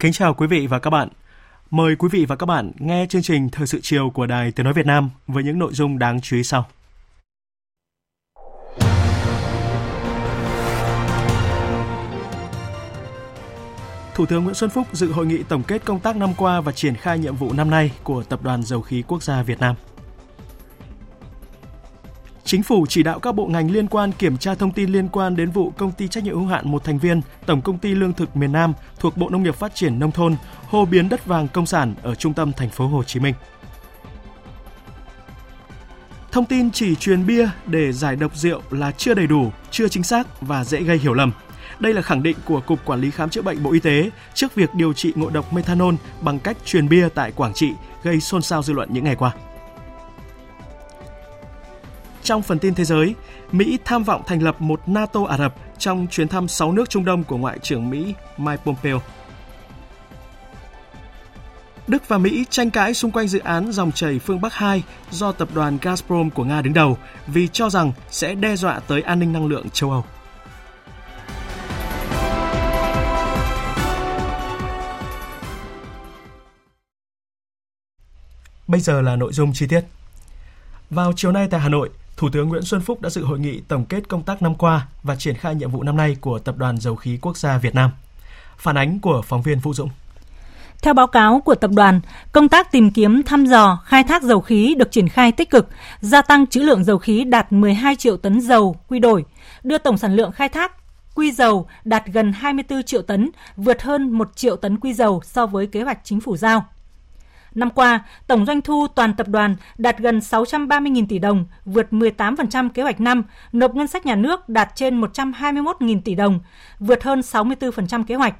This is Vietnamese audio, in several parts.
Kính chào quý vị và các bạn. Mời quý vị và các bạn nghe chương trình Thời sự chiều của Đài Tiếng Nói Việt Nam với những nội dung đáng chú ý sau. Thủ tướng Nguyễn Xuân Phúc dự hội nghị tổng kết công tác năm qua và triển khai nhiệm vụ năm nay của Tập đoàn Dầu khí Quốc gia Việt Nam. Chính phủ chỉ đạo các bộ ngành liên quan kiểm tra thông tin liên quan đến vụ công ty trách nhiệm hữu hạn một thành viên Tổng công ty Lương thực miền Nam thuộc Bộ Nông nghiệp Phát triển nông thôn hô biến đất vàng công sản ở trung tâm thành phố Hồ Chí Minh. Thông tin chỉ truyền bia để giải độc rượu là chưa đầy đủ, chưa chính xác và dễ gây hiểu lầm. Đây là khẳng định của Cục Quản lý Khám chữa bệnh Bộ Y tế trước việc điều trị ngộ độc methanol bằng cách truyền bia tại Quảng Trị gây xôn xao dư luận những ngày qua. Trong phần tin thế giới, Mỹ tham vọng thành lập một NATO Ả Rập trong chuyến thăm 6 nước Trung Đông của Ngoại trưởng Mỹ Mike Pompeo. Đức và Mỹ tranh cãi xung quanh dự án dòng chảy phương Bắc 2 do tập đoàn Gazprom của Nga đứng đầu vì cho rằng sẽ đe dọa tới an ninh năng lượng châu Âu. Bây giờ là nội dung chi tiết. Vào chiều nay tại Hà Nội, Thủ tướng Nguyễn Xuân Phúc đã dự hội nghị tổng kết công tác năm qua và triển khai nhiệm vụ năm nay của Tập đoàn Dầu khí Quốc gia Việt Nam. Phản ánh của phóng viên Vũ Dũng. Theo báo cáo của tập đoàn, công tác tìm kiếm, thăm dò, khai thác dầu khí được triển khai tích cực, gia tăng trữ lượng dầu khí đạt 12 triệu tấn dầu quy đổi, đưa tổng sản lượng khai thác quy dầu đạt gần 24 triệu tấn, vượt hơn 1 triệu tấn quy dầu so với kế hoạch chính phủ giao. Năm qua, tổng doanh thu toàn tập đoàn đạt gần 630.000 tỷ đồng, vượt 18% kế hoạch năm, nộp ngân sách nhà nước đạt trên 121.000 tỷ đồng, vượt hơn 64% kế hoạch.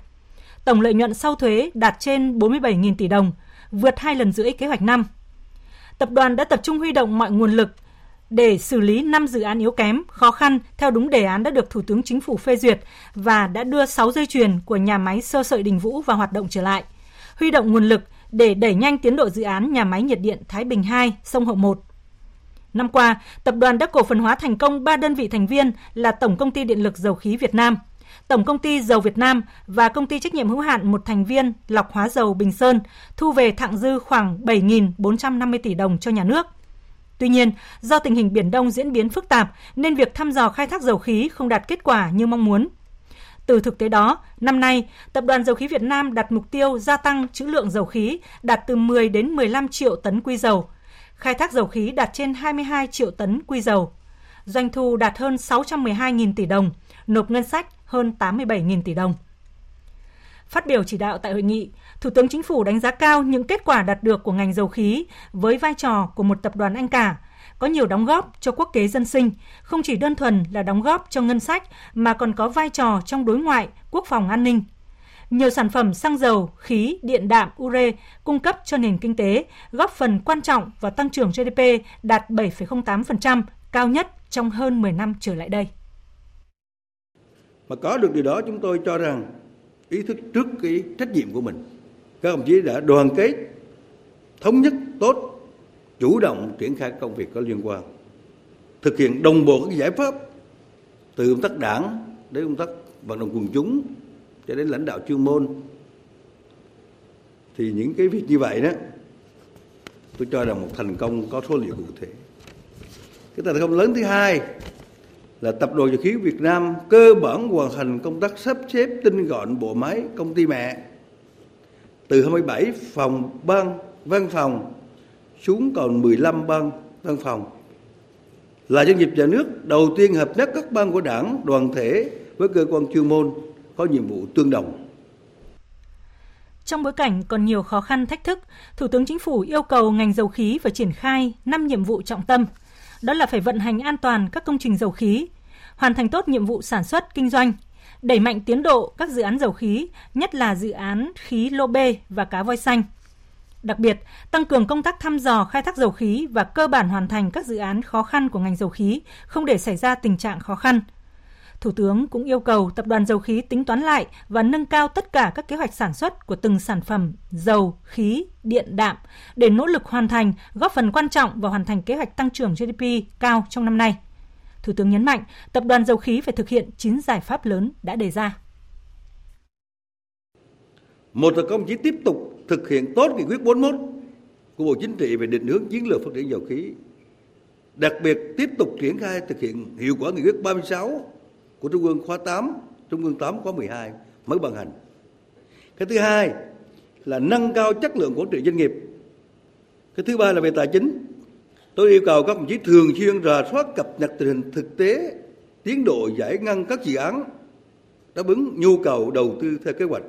Tổng lợi nhuận sau thuế đạt trên 47.000 tỷ đồng, vượt 2 lần rưỡi kế hoạch năm. Tập đoàn đã tập trung huy động mọi nguồn lực để xử lý 5 dự án yếu kém, khó khăn theo đúng đề án đã được Thủ tướng Chính phủ phê duyệt và đã đưa 6 dây chuyền của nhà máy sơ sợi Đình Vũ vào hoạt động trở lại. Huy động nguồn lực để đẩy nhanh tiến độ dự án nhà máy nhiệt điện Thái Bình 2, sông Hậu 1. Năm qua, tập đoàn đã cổ phần hóa thành công 3 đơn vị thành viên là Tổng công ty Điện lực Dầu khí Việt Nam, Tổng công ty Dầu Việt Nam và công ty trách nhiệm hữu hạn một thành viên lọc hóa dầu Bình Sơn thu về thặng dư khoảng 7.450 tỷ đồng cho nhà nước. Tuy nhiên, do tình hình Biển Đông diễn biến phức tạp nên việc thăm dò khai thác dầu khí không đạt kết quả như mong muốn. Từ thực tế đó, năm nay, Tập đoàn Dầu khí Việt Nam đặt mục tiêu gia tăng trữ lượng dầu khí đạt từ 10 đến 15 triệu tấn quy dầu, khai thác dầu khí đạt trên 22 triệu tấn quy dầu, doanh thu đạt hơn 612.000 tỷ đồng, nộp ngân sách hơn 87.000 tỷ đồng. Phát biểu chỉ đạo tại hội nghị, Thủ tướng Chính phủ đánh giá cao những kết quả đạt được của ngành dầu khí với vai trò của một tập đoàn anh cả, có nhiều đóng góp cho quốc kế dân sinh, không chỉ đơn thuần là đóng góp cho ngân sách mà còn có vai trò trong đối ngoại, quốc phòng an ninh. Nhiều sản phẩm xăng dầu, khí, điện đạm, ure cung cấp cho nền kinh tế, góp phần quan trọng vào tăng trưởng GDP đạt 7,08%, cao nhất trong hơn 10 năm trở lại đây. Mà có được điều đó chúng tôi cho rằng ý thức trước cái trách nhiệm của mình. Các đồng chí đã đoàn kết, thống nhất tốt chủ động triển khai công việc có liên quan, thực hiện đồng bộ các giải pháp từ công tác đảng đến công tác vận động quần chúng cho đến lãnh đạo chuyên môn. Thì những cái việc như vậy đó, tôi cho rằng một thành công có số liệu cụ thể. Cái thành công lớn thứ hai là tập đoàn dầu khí Việt Nam cơ bản hoàn thành công tác sắp xếp tinh gọn bộ máy công ty mẹ từ 27 phòng ban, văn phòng xuống còn 15 ban văn phòng là doanh nghiệp nhà nước đầu tiên hợp nhất các ban của đảng, đoàn thể với cơ quan chuyên môn có nhiệm vụ tương đồng. Trong bối cảnh còn nhiều khó khăn thách thức, Thủ tướng Chính phủ yêu cầu ngành dầu khí phải triển khai 5 nhiệm vụ trọng tâm. Đó là phải vận hành an toàn các công trình dầu khí, hoàn thành tốt nhiệm vụ sản xuất, kinh doanh, đẩy mạnh tiến độ các dự án dầu khí, nhất là dự án khí lô bê và cá voi xanh. Đặc biệt, tăng cường công tác thăm dò khai thác dầu khí và cơ bản hoàn thành các dự án khó khăn của ngành dầu khí, không để xảy ra tình trạng khó khăn. Thủ tướng cũng yêu cầu Tập đoàn Dầu khí tính toán lại và nâng cao tất cả các kế hoạch sản xuất của từng sản phẩm dầu, khí, điện, đạm để nỗ lực hoàn thành, góp phần quan trọng vào hoàn thành kế hoạch tăng trưởng GDP cao trong năm nay. Thủ tướng nhấn mạnh, Tập đoàn Dầu khí phải thực hiện 9 giải pháp lớn đã đề ra. Một là công chí tiếp tục thực hiện tốt nghị quyết 41 của Bộ Chính trị về định hướng chiến lược phát triển dầu khí. Đặc biệt tiếp tục triển khai thực hiện hiệu quả nghị quyết 36 của Trung ương khóa 8, Trung ương 8 khóa 12 mới ban hành. Cái thứ hai là nâng cao chất lượng quản trị doanh nghiệp. Cái thứ ba là về tài chính. Tôi yêu cầu các đồng chí thường xuyên rà soát cập nhật tình hình thực tế, tiến độ giải ngân các dự án đáp ứng nhu cầu đầu tư theo kế hoạch.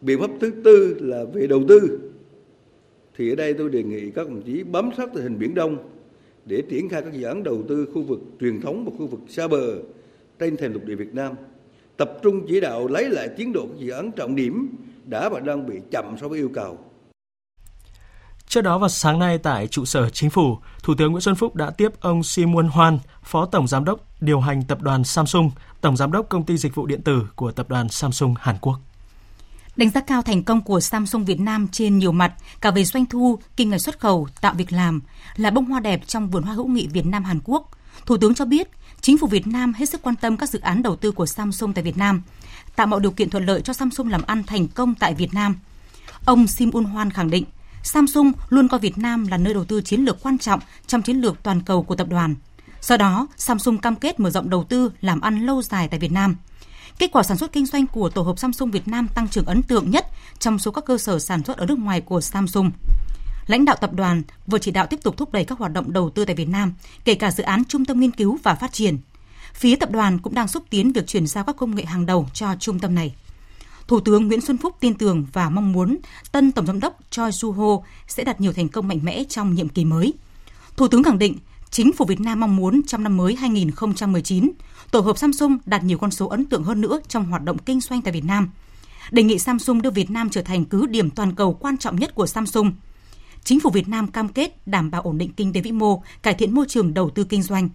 Biện pháp thứ tư là về đầu tư. Thì ở đây tôi đề nghị các đồng chí bám sát tình hình Biển Đông để triển khai các dự án đầu tư khu vực truyền thống và khu vực xa bờ trên thềm lục địa Việt Nam, tập trung chỉ đạo lấy lại tiến độ các dự án trọng điểm đã và đang bị chậm so với yêu cầu. Trước đó vào sáng nay tại trụ sở chính phủ, Thủ tướng Nguyễn Xuân Phúc đã tiếp ông Simon Hoan, Phó Tổng Giám đốc điều hành tập đoàn Samsung, Tổng Giám đốc công ty dịch vụ điện tử của tập đoàn Samsung Hàn Quốc. Đánh giá cao thành công của Samsung Việt Nam trên nhiều mặt, cả về doanh thu, kinh ngạch xuất khẩu, tạo việc làm, là bông hoa đẹp trong vườn hoa hữu nghị Việt Nam Hàn Quốc. Thủ tướng cho biết, Chính phủ Việt Nam hết sức quan tâm các dự án đầu tư của Samsung tại Việt Nam, tạo mọi điều kiện thuận lợi cho Samsung làm ăn thành công tại Việt Nam. Ông Sim Un Hoan khẳng định, Samsung luôn coi Việt Nam là nơi đầu tư chiến lược quan trọng trong chiến lược toàn cầu của tập đoàn. Do đó, Samsung cam kết mở rộng đầu tư làm ăn lâu dài tại Việt Nam. Kết quả sản xuất kinh doanh của tổ hợp Samsung Việt Nam tăng trưởng ấn tượng nhất trong số các cơ sở sản xuất ở nước ngoài của Samsung lãnh đạo tập đoàn vừa chỉ đạo tiếp tục thúc đẩy các hoạt động đầu tư tại Việt Nam, kể cả dự án trung tâm nghiên cứu và phát triển. Phía tập đoàn cũng đang xúc tiến việc chuyển giao các công nghệ hàng đầu cho trung tâm này. Thủ tướng Nguyễn Xuân Phúc tin tưởng và mong muốn tân Tổng Giám đốc Choi Su-ho sẽ đạt nhiều thành công mạnh mẽ trong nhiệm kỳ mới. Thủ tướng khẳng định, chính phủ Việt Nam mong muốn trong năm mới 2019, tổ hợp Samsung đạt nhiều con số ấn tượng hơn nữa trong hoạt động kinh doanh tại Việt Nam. Đề nghị Samsung đưa Việt Nam trở thành cứ điểm toàn cầu quan trọng nhất của Samsung – Chính phủ Việt Nam cam kết đảm bảo ổn định kinh tế vĩ mô, cải thiện môi trường đầu tư kinh doanh.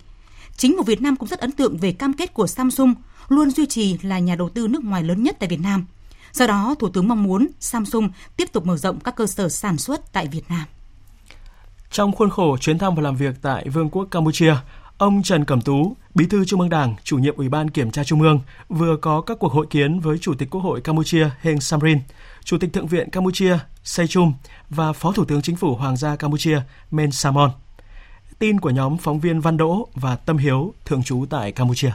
Chính phủ Việt Nam cũng rất ấn tượng về cam kết của Samsung luôn duy trì là nhà đầu tư nước ngoài lớn nhất tại Việt Nam. Do đó, Thủ tướng mong muốn Samsung tiếp tục mở rộng các cơ sở sản xuất tại Việt Nam. Trong khuôn khổ chuyến thăm và làm việc tại Vương quốc Campuchia, ông Trần Cẩm Tú, Bí thư Trung ương Đảng, chủ nhiệm Ủy ban Kiểm tra Trung ương, vừa có các cuộc hội kiến với Chủ tịch Quốc hội Campuchia Heng Samrin, Chủ tịch Thượng viện Campuchia Sechum và Phó Thủ tướng Chính phủ Hoàng gia Campuchia Men Samon. Tin của nhóm phóng viên Văn Đỗ và Tâm Hiếu thường trú tại Campuchia.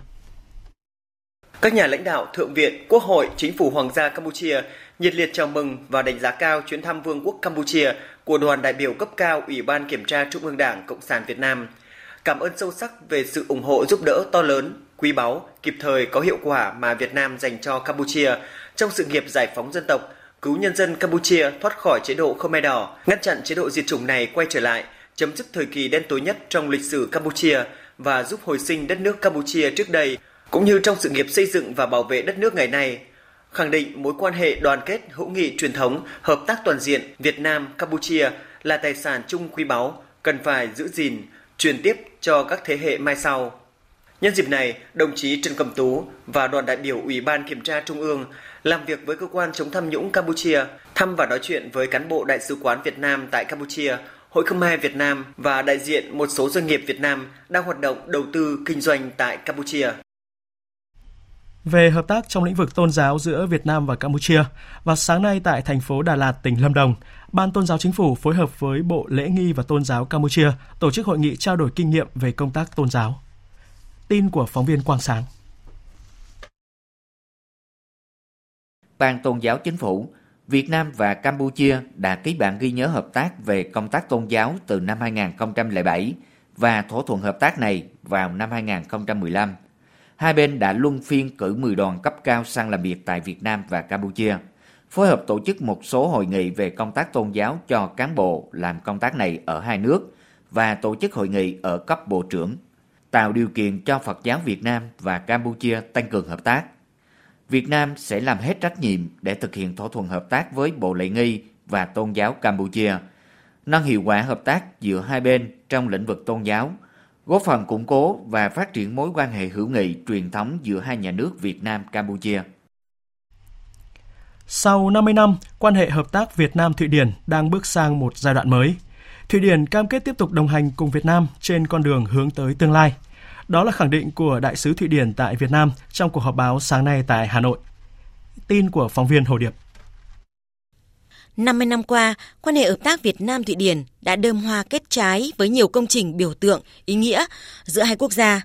Các nhà lãnh đạo Thượng viện, Quốc hội, Chính phủ Hoàng gia Campuchia nhiệt liệt chào mừng và đánh giá cao chuyến thăm Vương quốc Campuchia của đoàn đại biểu cấp cao Ủy ban Kiểm tra Trung ương Đảng Cộng sản Việt Nam. Cảm ơn sâu sắc về sự ủng hộ giúp đỡ to lớn, quý báu, kịp thời có hiệu quả mà Việt Nam dành cho Campuchia trong sự nghiệp giải phóng dân tộc, cứu nhân dân Campuchia thoát khỏi chế độ Khmer Đỏ, ngăn chặn chế độ diệt chủng này quay trở lại, chấm dứt thời kỳ đen tối nhất trong lịch sử Campuchia và giúp hồi sinh đất nước Campuchia trước đây, cũng như trong sự nghiệp xây dựng và bảo vệ đất nước ngày nay. Khẳng định mối quan hệ đoàn kết hữu nghị truyền thống, hợp tác toàn diện Việt Nam Campuchia là tài sản chung quý báu, cần phải giữ gìn, truyền tiếp cho các thế hệ mai sau. Nhân dịp này, đồng chí Trần Cẩm Tú và đoàn đại biểu Ủy ban Kiểm tra Trung ương làm việc với cơ quan chống tham nhũng Campuchia, thăm và nói chuyện với cán bộ Đại sứ quán Việt Nam tại Campuchia, Hội Khmer Việt Nam và đại diện một số doanh nghiệp Việt Nam đang hoạt động đầu tư kinh doanh tại Campuchia. Về hợp tác trong lĩnh vực tôn giáo giữa Việt Nam và Campuchia, và sáng nay tại thành phố Đà Lạt, tỉnh Lâm Đồng, Ban Tôn giáo Chính phủ phối hợp với Bộ Lễ nghi và Tôn giáo Campuchia tổ chức hội nghị trao đổi kinh nghiệm về công tác tôn giáo. Tin của phóng viên Quang Sáng. Ban Tôn giáo Chính phủ, Việt Nam và Campuchia đã ký bản ghi nhớ hợp tác về công tác tôn giáo từ năm 2007 và thỏa thuận hợp tác này vào năm 2015 hai bên đã luân phiên cử 10 đoàn cấp cao sang làm việc tại Việt Nam và Campuchia, phối hợp tổ chức một số hội nghị về công tác tôn giáo cho cán bộ làm công tác này ở hai nước và tổ chức hội nghị ở cấp bộ trưởng, tạo điều kiện cho Phật giáo Việt Nam và Campuchia tăng cường hợp tác. Việt Nam sẽ làm hết trách nhiệm để thực hiện thỏa thuận hợp tác với Bộ Lễ nghi và Tôn giáo Campuchia, nâng hiệu quả hợp tác giữa hai bên trong lĩnh vực tôn giáo, góp phần củng cố và phát triển mối quan hệ hữu nghị truyền thống giữa hai nhà nước Việt Nam Campuchia. Sau 50 năm, quan hệ hợp tác Việt Nam Thụy Điển đang bước sang một giai đoạn mới. Thụy Điển cam kết tiếp tục đồng hành cùng Việt Nam trên con đường hướng tới tương lai. Đó là khẳng định của Đại sứ Thụy Điển tại Việt Nam trong cuộc họp báo sáng nay tại Hà Nội. Tin của phóng viên Hồ Điệp. 50 năm qua, quan hệ hợp tác Việt Nam Thụy Điển đã đơm hoa kết trái với nhiều công trình biểu tượng, ý nghĩa giữa hai quốc gia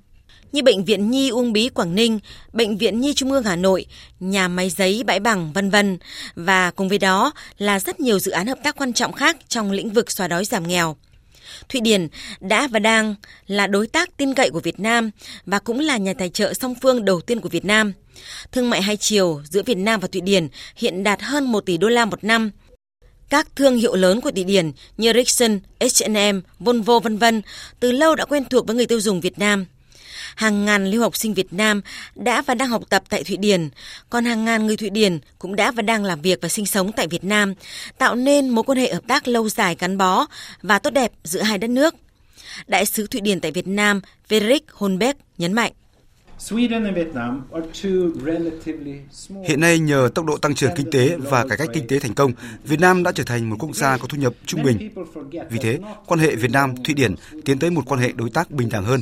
như Bệnh viện Nhi Uông Bí Quảng Ninh, Bệnh viện Nhi Trung ương Hà Nội, nhà máy giấy Bãi Bằng, vân vân và cùng với đó là rất nhiều dự án hợp tác quan trọng khác trong lĩnh vực xóa đói giảm nghèo. Thụy Điển đã và đang là đối tác tin cậy của Việt Nam và cũng là nhà tài trợ song phương đầu tiên của Việt Nam. Thương mại hai chiều giữa Việt Nam và Thụy Điển hiện đạt hơn 1 tỷ đô la một năm. Các thương hiệu lớn của Thụy Điển như Ericsson, H&M, Volvo vân vân từ lâu đã quen thuộc với người tiêu dùng Việt Nam hàng ngàn lưu học sinh Việt Nam đã và đang học tập tại Thụy Điển, còn hàng ngàn người Thụy Điển cũng đã và đang làm việc và sinh sống tại Việt Nam, tạo nên mối quan hệ hợp tác lâu dài gắn bó và tốt đẹp giữa hai đất nước. Đại sứ Thụy Điển tại Việt Nam Frederick Holbeck nhấn mạnh. Hiện nay nhờ tốc độ tăng trưởng kinh tế và cải cách kinh tế thành công, Việt Nam đã trở thành một quốc gia có thu nhập trung bình. Vì thế, quan hệ Việt Nam Thụy Điển tiến tới một quan hệ đối tác bình đẳng hơn.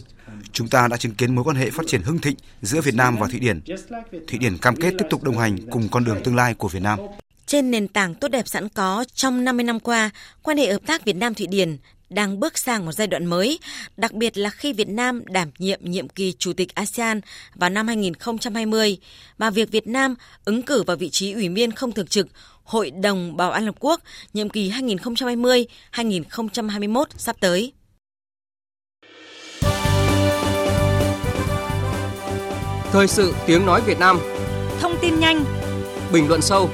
Chúng ta đã chứng kiến mối quan hệ phát triển hưng thịnh giữa Việt Nam và Thụy Điển. Thụy Điển cam kết tiếp tục đồng hành cùng con đường tương lai của Việt Nam. Trên nền tảng tốt đẹp sẵn có trong 50 năm qua, quan hệ hợp tác Việt Nam Thụy Điển đang bước sang một giai đoạn mới, đặc biệt là khi Việt Nam đảm nhiệm nhiệm kỳ Chủ tịch ASEAN vào năm 2020 và việc Việt Nam ứng cử vào vị trí ủy viên không thường trực Hội đồng Bảo an Liên Hợp Quốc nhiệm kỳ 2020-2021 sắp tới. Thời sự tiếng nói Việt Nam. Thông tin nhanh. Bình luận sâu.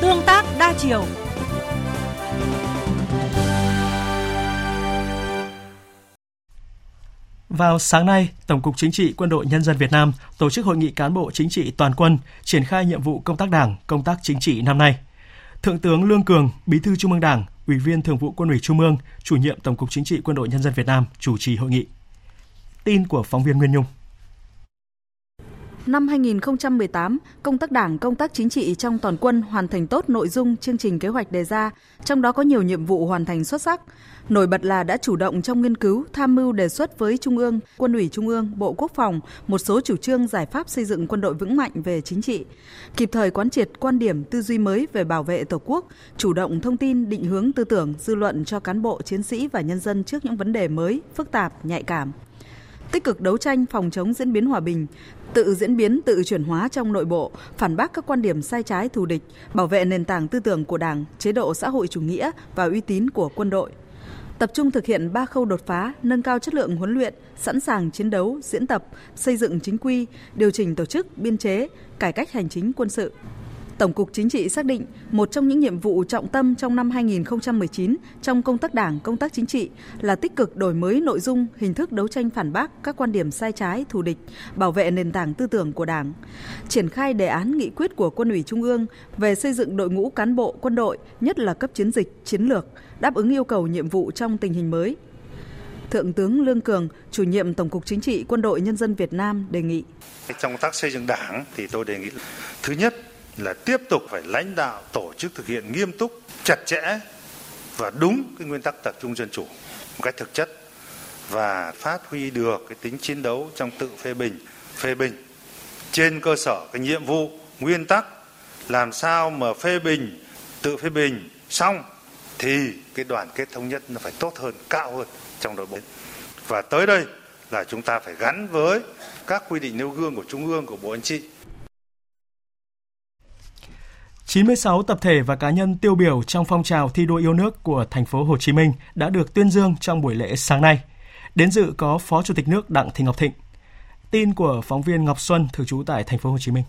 Tương tác đa chiều Vào sáng nay, Tổng cục Chính trị Quân đội Nhân dân Việt Nam tổ chức hội nghị cán bộ chính trị toàn quân triển khai nhiệm vụ công tác Đảng, công tác chính trị năm nay. Thượng tướng Lương Cường, Bí thư Trung ương Đảng, Ủy viên Thường vụ Quân ủy Trung ương, Chủ nhiệm Tổng cục Chính trị Quân đội Nhân dân Việt Nam chủ trì hội nghị. Tin của phóng viên Nguyên Nhung. Năm 2018, công tác đảng, công tác chính trị trong toàn quân hoàn thành tốt nội dung chương trình kế hoạch đề ra, trong đó có nhiều nhiệm vụ hoàn thành xuất sắc. Nổi bật là đã chủ động trong nghiên cứu, tham mưu đề xuất với Trung ương, Quân ủy Trung ương, Bộ Quốc phòng một số chủ trương giải pháp xây dựng quân đội vững mạnh về chính trị, kịp thời quán triệt quan điểm tư duy mới về bảo vệ Tổ quốc, chủ động thông tin định hướng tư tưởng, dư luận cho cán bộ, chiến sĩ và nhân dân trước những vấn đề mới, phức tạp, nhạy cảm tích cực đấu tranh phòng chống diễn biến hòa bình, tự diễn biến tự chuyển hóa trong nội bộ, phản bác các quan điểm sai trái thù địch, bảo vệ nền tảng tư tưởng của Đảng, chế độ xã hội chủ nghĩa và uy tín của quân đội. Tập trung thực hiện ba khâu đột phá, nâng cao chất lượng huấn luyện, sẵn sàng chiến đấu, diễn tập, xây dựng chính quy, điều chỉnh tổ chức, biên chế, cải cách hành chính quân sự. Tổng cục Chính trị xác định một trong những nhiệm vụ trọng tâm trong năm 2019 trong công tác đảng, công tác chính trị là tích cực đổi mới nội dung, hình thức đấu tranh phản bác các quan điểm sai trái, thù địch, bảo vệ nền tảng tư tưởng của Đảng, triển khai đề án nghị quyết của Quân ủy Trung ương về xây dựng đội ngũ cán bộ quân đội, nhất là cấp chiến dịch, chiến lược, đáp ứng yêu cầu nhiệm vụ trong tình hình mới. Thượng tướng Lương Cường, chủ nhiệm Tổng cục Chính trị Quân đội Nhân dân Việt Nam đề nghị. Trong công tác xây dựng đảng thì tôi đề nghị thứ nhất là tiếp tục phải lãnh đạo tổ chức thực hiện nghiêm túc, chặt chẽ và đúng cái nguyên tắc tập trung dân chủ một cách thực chất và phát huy được cái tính chiến đấu trong tự phê bình, phê bình trên cơ sở cái nhiệm vụ, nguyên tắc làm sao mà phê bình, tự phê bình xong thì cái đoàn kết thống nhất nó phải tốt hơn, cao hơn trong nội bộ. Và tới đây là chúng ta phải gắn với các quy định nêu gương của Trung ương, của Bộ anh chị. 96 tập thể và cá nhân tiêu biểu trong phong trào thi đua yêu nước của thành phố Hồ Chí Minh đã được tuyên dương trong buổi lễ sáng nay. Đến dự có Phó Chủ tịch nước Đặng Thị Ngọc Thịnh. Tin của phóng viên Ngọc Xuân thường trú tại thành phố Hồ Chí Minh.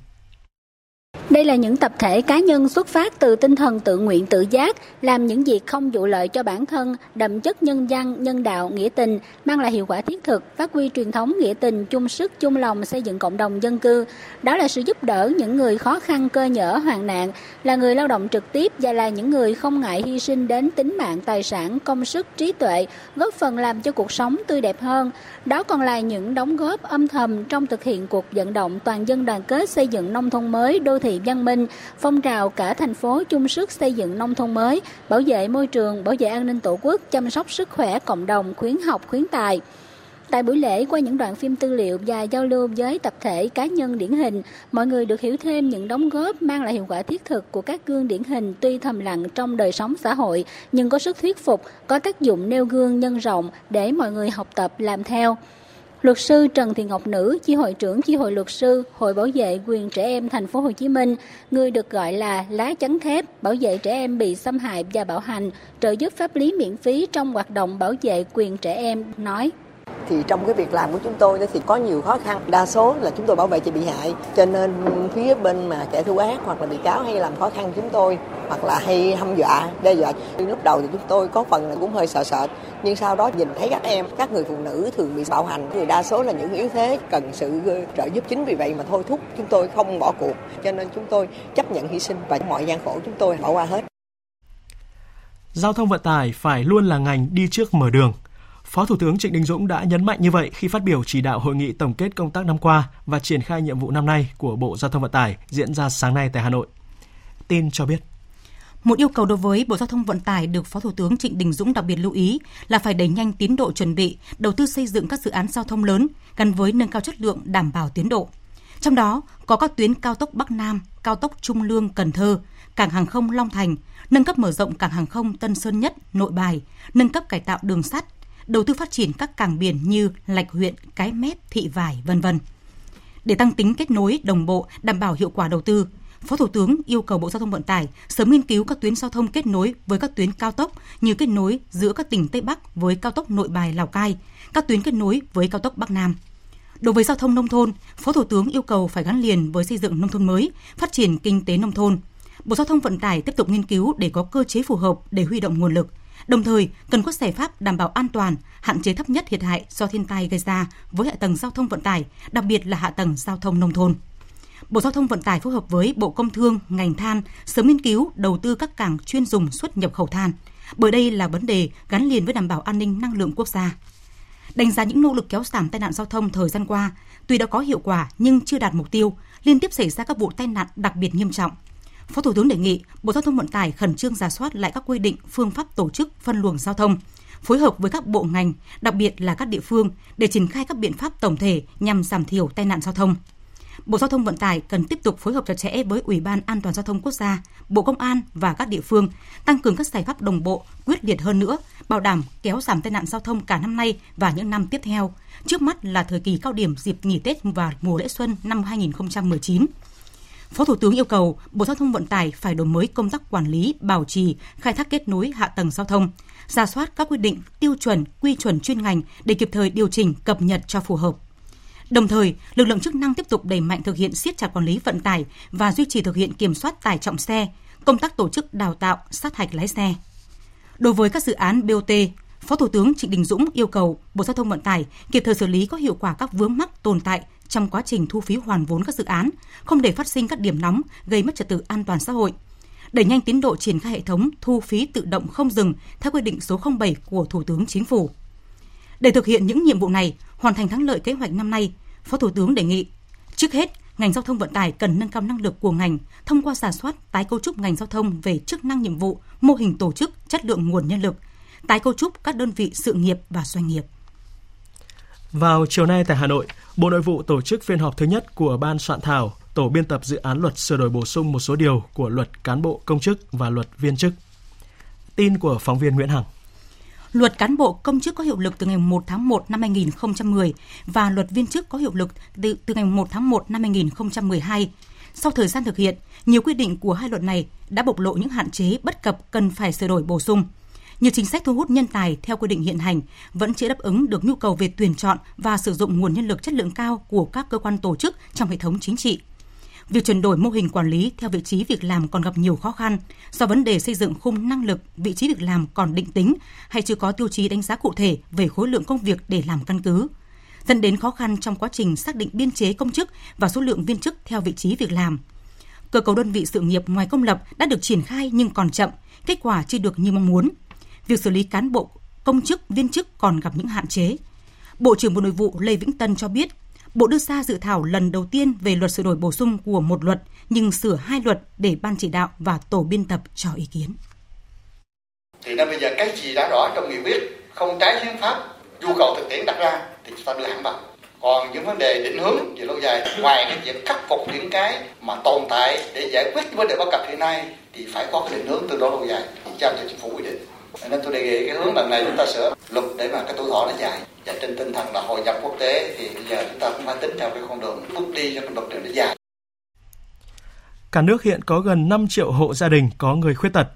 Đây là những tập thể cá nhân xuất phát từ tinh thần tự nguyện tự giác, làm những việc không vụ lợi cho bản thân, đậm chất nhân văn, nhân đạo, nghĩa tình, mang lại hiệu quả thiết thực, phát huy truyền thống nghĩa tình, chung sức, chung lòng xây dựng cộng đồng dân cư. Đó là sự giúp đỡ những người khó khăn, cơ nhở, hoàn nạn, là người lao động trực tiếp và là những người không ngại hy sinh đến tính mạng, tài sản, công sức, trí tuệ, góp phần làm cho cuộc sống tươi đẹp hơn. Đó còn là những đóng góp âm thầm trong thực hiện cuộc vận động toàn dân đoàn kết xây dựng nông thôn mới, đô thị văn minh, phong trào cả thành phố chung sức xây dựng nông thôn mới, bảo vệ môi trường, bảo vệ an ninh tổ quốc, chăm sóc sức khỏe cộng đồng, khuyến học, khuyến tài. Tại buổi lễ, qua những đoạn phim tư liệu và giao lưu với tập thể cá nhân điển hình, mọi người được hiểu thêm những đóng góp mang lại hiệu quả thiết thực của các gương điển hình tuy thầm lặng trong đời sống xã hội, nhưng có sức thuyết phục, có tác dụng nêu gương nhân rộng để mọi người học tập làm theo. Luật sư Trần Thị Ngọc Nữ, chi hội trưởng chi hội luật sư, Hội bảo vệ quyền trẻ em thành phố Hồ Chí Minh, người được gọi là lá chắn thép, bảo vệ trẻ em bị xâm hại và bạo hành, trợ giúp pháp lý miễn phí trong hoạt động bảo vệ quyền trẻ em, nói thì trong cái việc làm của chúng tôi thì có nhiều khó khăn. Đa số là chúng tôi bảo vệ chị bị hại cho nên phía bên mà kẻ thù ác hoặc là bị cáo hay làm khó khăn chúng tôi hoặc là hay hăm dọa đe dọa. Lúc đầu thì chúng tôi có phần là cũng hơi sợ sợ nhưng sau đó nhìn thấy các em các người phụ nữ thường bị bạo hành. Người đa số là những yếu thế cần sự trợ giúp chính vì vậy mà thôi thúc chúng tôi không bỏ cuộc. Cho nên chúng tôi chấp nhận hy sinh và mọi gian khổ chúng tôi bỏ qua hết. Giao thông vận tải phải luôn là ngành đi trước mở đường, Phó Thủ tướng Trịnh Đình Dũng đã nhấn mạnh như vậy khi phát biểu chỉ đạo hội nghị tổng kết công tác năm qua và triển khai nhiệm vụ năm nay của Bộ Giao thông Vận tải diễn ra sáng nay tại Hà Nội. Tin cho biết. Một yêu cầu đối với Bộ Giao thông Vận tải được Phó Thủ tướng Trịnh Đình Dũng đặc biệt lưu ý là phải đẩy nhanh tiến độ chuẩn bị, đầu tư xây dựng các dự án giao thông lớn gắn với nâng cao chất lượng đảm bảo tiến độ. Trong đó có các tuyến cao tốc Bắc Nam, cao tốc Trung Lương Cần Thơ, cảng hàng không Long Thành, nâng cấp mở rộng cảng hàng không Tân Sơn Nhất, Nội Bài, nâng cấp cải tạo đường sắt, đầu tư phát triển các cảng biển như Lạch huyện, Cái Mép, Thị Vải, vân vân. Để tăng tính kết nối, đồng bộ, đảm bảo hiệu quả đầu tư, Phó Thủ tướng yêu cầu Bộ Giao thông Vận tải sớm nghiên cứu các tuyến giao thông kết nối với các tuyến cao tốc như kết nối giữa các tỉnh Tây Bắc với cao tốc Nội Bài Lào Cai, các tuyến kết nối với cao tốc Bắc Nam. Đối với giao thông nông thôn, Phó Thủ tướng yêu cầu phải gắn liền với xây dựng nông thôn mới, phát triển kinh tế nông thôn. Bộ Giao thông Vận tải tiếp tục nghiên cứu để có cơ chế phù hợp để huy động nguồn lực, Đồng thời, cần có giải pháp đảm bảo an toàn, hạn chế thấp nhất thiệt hại do thiên tai gây ra với hạ tầng giao thông vận tải, đặc biệt là hạ tầng giao thông nông thôn. Bộ Giao thông Vận tải phối hợp với Bộ Công Thương, ngành than sớm nghiên cứu đầu tư các cảng chuyên dùng xuất nhập khẩu than, bởi đây là vấn đề gắn liền với đảm bảo an ninh năng lượng quốc gia. Đánh giá những nỗ lực kéo giảm tai nạn giao thông thời gian qua, tuy đã có hiệu quả nhưng chưa đạt mục tiêu, liên tiếp xảy ra các vụ tai nạn đặc biệt nghiêm trọng – Phó Thủ tướng đề nghị Bộ Giao thông Vận tải khẩn trương giả soát lại các quy định, phương pháp tổ chức phân luồng giao thông, phối hợp với các bộ ngành, đặc biệt là các địa phương để triển khai các biện pháp tổng thể nhằm giảm thiểu tai nạn giao thông. Bộ Giao thông Vận tải cần tiếp tục phối hợp chặt chẽ với Ủy ban An toàn giao thông quốc gia, Bộ Công an và các địa phương tăng cường các giải pháp đồng bộ, quyết liệt hơn nữa, bảo đảm kéo giảm tai nạn giao thông cả năm nay và những năm tiếp theo. Trước mắt là thời kỳ cao điểm dịp nghỉ Tết và mùa lễ xuân năm 2019 Phó Thủ tướng yêu cầu Bộ Giao thông Vận tải phải đổi mới công tác quản lý, bảo trì, khai thác kết nối hạ tầng giao thông, ra soát các quy định, tiêu chuẩn, quy chuẩn chuyên ngành để kịp thời điều chỉnh, cập nhật cho phù hợp. Đồng thời, lực lượng chức năng tiếp tục đẩy mạnh thực hiện siết chặt quản lý vận tải và duy trì thực hiện kiểm soát tải trọng xe, công tác tổ chức đào tạo, sát hạch lái xe. Đối với các dự án BOT, Phó Thủ tướng Trịnh Đình Dũng yêu cầu Bộ Giao thông Vận tải kịp thời xử lý có hiệu quả các vướng mắc tồn tại trong quá trình thu phí hoàn vốn các dự án, không để phát sinh các điểm nóng gây mất trật tự an toàn xã hội. Đẩy nhanh tiến độ triển khai hệ thống thu phí tự động không dừng theo quy định số 07 của Thủ tướng Chính phủ. Để thực hiện những nhiệm vụ này, hoàn thành thắng lợi kế hoạch năm nay, Phó Thủ tướng đề nghị trước hết ngành giao thông vận tải cần nâng cao năng lực của ngành thông qua giả soát tái cấu trúc ngành giao thông về chức năng nhiệm vụ, mô hình tổ chức, chất lượng nguồn nhân lực, tái cấu trúc các đơn vị sự nghiệp và doanh nghiệp. Vào chiều nay tại Hà Nội, Bộ Nội vụ tổ chức phiên họp thứ nhất của Ban soạn thảo tổ biên tập dự án luật sửa đổi bổ sung một số điều của luật cán bộ công chức và luật viên chức. Tin của phóng viên Nguyễn Hằng. Luật cán bộ công chức có hiệu lực từ ngày 1 tháng 1 năm 2010 và luật viên chức có hiệu lực từ, từ ngày 1 tháng 1 năm 2012. Sau thời gian thực hiện, nhiều quy định của hai luật này đã bộc lộ những hạn chế bất cập cần phải sửa đổi bổ sung. Nhiều chính sách thu hút nhân tài theo quy định hiện hành vẫn chưa đáp ứng được nhu cầu về tuyển chọn và sử dụng nguồn nhân lực chất lượng cao của các cơ quan tổ chức trong hệ thống chính trị. Việc chuyển đổi mô hình quản lý theo vị trí việc làm còn gặp nhiều khó khăn do vấn đề xây dựng khung năng lực, vị trí việc làm còn định tính hay chưa có tiêu chí đánh giá cụ thể về khối lượng công việc để làm căn cứ dẫn đến khó khăn trong quá trình xác định biên chế công chức và số lượng viên chức theo vị trí việc làm. Cơ cấu đơn vị sự nghiệp ngoài công lập đã được triển khai nhưng còn chậm, kết quả chưa được như mong muốn. Việc xử lý cán bộ, công chức, viên chức còn gặp những hạn chế. Bộ trưởng Bộ Nội vụ Lê Vĩnh Tân cho biết, Bộ đưa ra dự thảo lần đầu tiên về luật sửa đổi bổ sung của một luật nhưng sửa hai luật để ban chỉ đạo và tổ biên tập cho ý kiến. Thì nên bây giờ cái gì đã rõ trong nghị quyết không trái hiến pháp, nhu cầu thực tiễn đặt ra thì chúng ta đưa hẳn vào còn những vấn đề định hướng về lâu dài ngoài cái việc khắc phục những cái mà tồn tại để giải quyết vấn đề bất cập hiện nay thì phải có cái định hướng tương đối lâu dài giao cho chính phủ quy định nên tôi đề nghị cái hướng lần này chúng ta sửa luật để mà cái tuổi thọ nó dài và trên tinh thần là hội nhập quốc tế thì bây giờ chúng ta cũng phải tính theo cái con đường bước đi cho cái luật đường nó dài Cả nước hiện có gần 5 triệu hộ gia đình có người khuyết tật.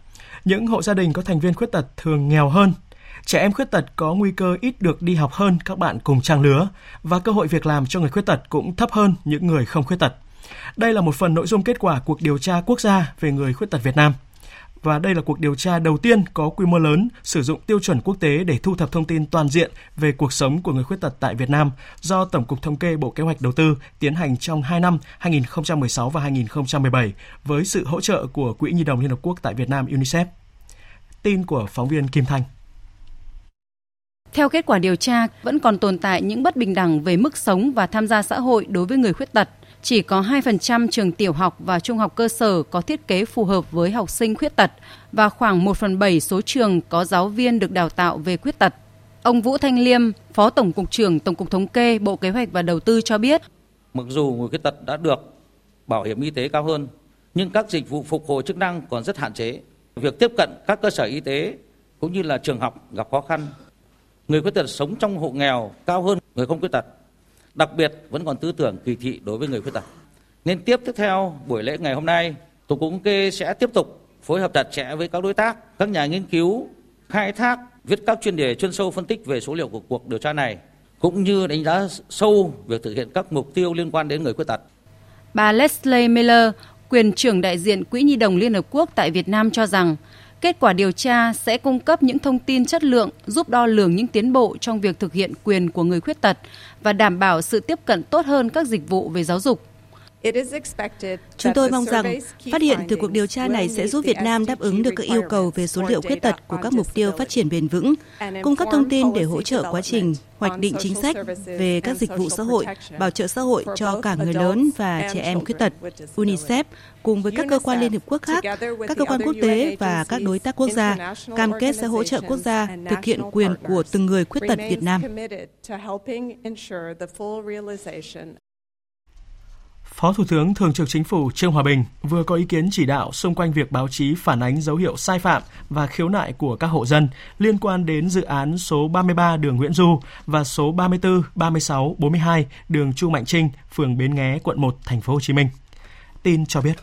Những hộ gia đình có thành viên khuyết tật thường nghèo hơn Trẻ em khuyết tật có nguy cơ ít được đi học hơn, các bạn cùng trang lứa và cơ hội việc làm cho người khuyết tật cũng thấp hơn những người không khuyết tật. Đây là một phần nội dung kết quả cuộc điều tra quốc gia về người khuyết tật Việt Nam. Và đây là cuộc điều tra đầu tiên có quy mô lớn sử dụng tiêu chuẩn quốc tế để thu thập thông tin toàn diện về cuộc sống của người khuyết tật tại Việt Nam do Tổng cục Thống kê Bộ Kế hoạch Đầu tư tiến hành trong 2 năm 2016 và 2017 với sự hỗ trợ của Quỹ Nhi đồng Liên Hợp Quốc tại Việt Nam UNICEF. Tin của phóng viên Kim Thanh. Theo kết quả điều tra, vẫn còn tồn tại những bất bình đẳng về mức sống và tham gia xã hội đối với người khuyết tật. Chỉ có 2% trường tiểu học và trung học cơ sở có thiết kế phù hợp với học sinh khuyết tật và khoảng 1 phần 7 số trường có giáo viên được đào tạo về khuyết tật. Ông Vũ Thanh Liêm, Phó Tổng cục trưởng Tổng cục Thống kê Bộ Kế hoạch và Đầu tư cho biết. Mặc dù người khuyết tật đã được bảo hiểm y tế cao hơn, nhưng các dịch vụ phục hồi chức năng còn rất hạn chế. Việc tiếp cận các cơ sở y tế cũng như là trường học gặp khó khăn người khuyết tật sống trong hộ nghèo cao hơn người không khuyết tật. Đặc biệt vẫn còn tư tưởng kỳ thị đối với người khuyết tật. Nên tiếp tiếp theo buổi lễ ngày hôm nay, Tổng cục Thống kê sẽ tiếp tục phối hợp chặt chẽ với các đối tác, các nhà nghiên cứu, khai thác, viết các chuyên đề chuyên sâu phân tích về số liệu của cuộc điều tra này, cũng như đánh giá sâu việc thực hiện các mục tiêu liên quan đến người khuyết tật. Bà Leslie Miller, quyền trưởng đại diện Quỹ Nhi đồng Liên Hợp Quốc tại Việt Nam cho rằng Kết quả điều tra sẽ cung cấp những thông tin chất lượng giúp đo lường những tiến bộ trong việc thực hiện quyền của người khuyết tật và đảm bảo sự tiếp cận tốt hơn các dịch vụ về giáo dục. Chúng tôi mong rằng phát hiện từ cuộc điều tra này sẽ giúp Việt Nam đáp ứng được các yêu cầu về số liệu khuyết tật của các mục tiêu phát triển bền vững, cung cấp thông tin để hỗ trợ quá trình hoạch định chính sách về các dịch vụ xã hội, bảo trợ xã hội cho cả người lớn và trẻ em khuyết tật. UNICEF cùng với các cơ quan Liên Hợp Quốc khác, các cơ quan quốc tế và các đối tác quốc gia cam kết sẽ hỗ trợ quốc gia thực hiện quyền của từng người khuyết tật Việt Nam. Phó Thủ tướng Thường trực Chính phủ Trương Hòa Bình vừa có ý kiến chỉ đạo xung quanh việc báo chí phản ánh dấu hiệu sai phạm và khiếu nại của các hộ dân liên quan đến dự án số 33 đường Nguyễn Du và số 34, 36, 42 đường Chu Mạnh Trinh, phường Bến Nghé, quận 1, thành phố Hồ Chí Minh. Tin cho biết.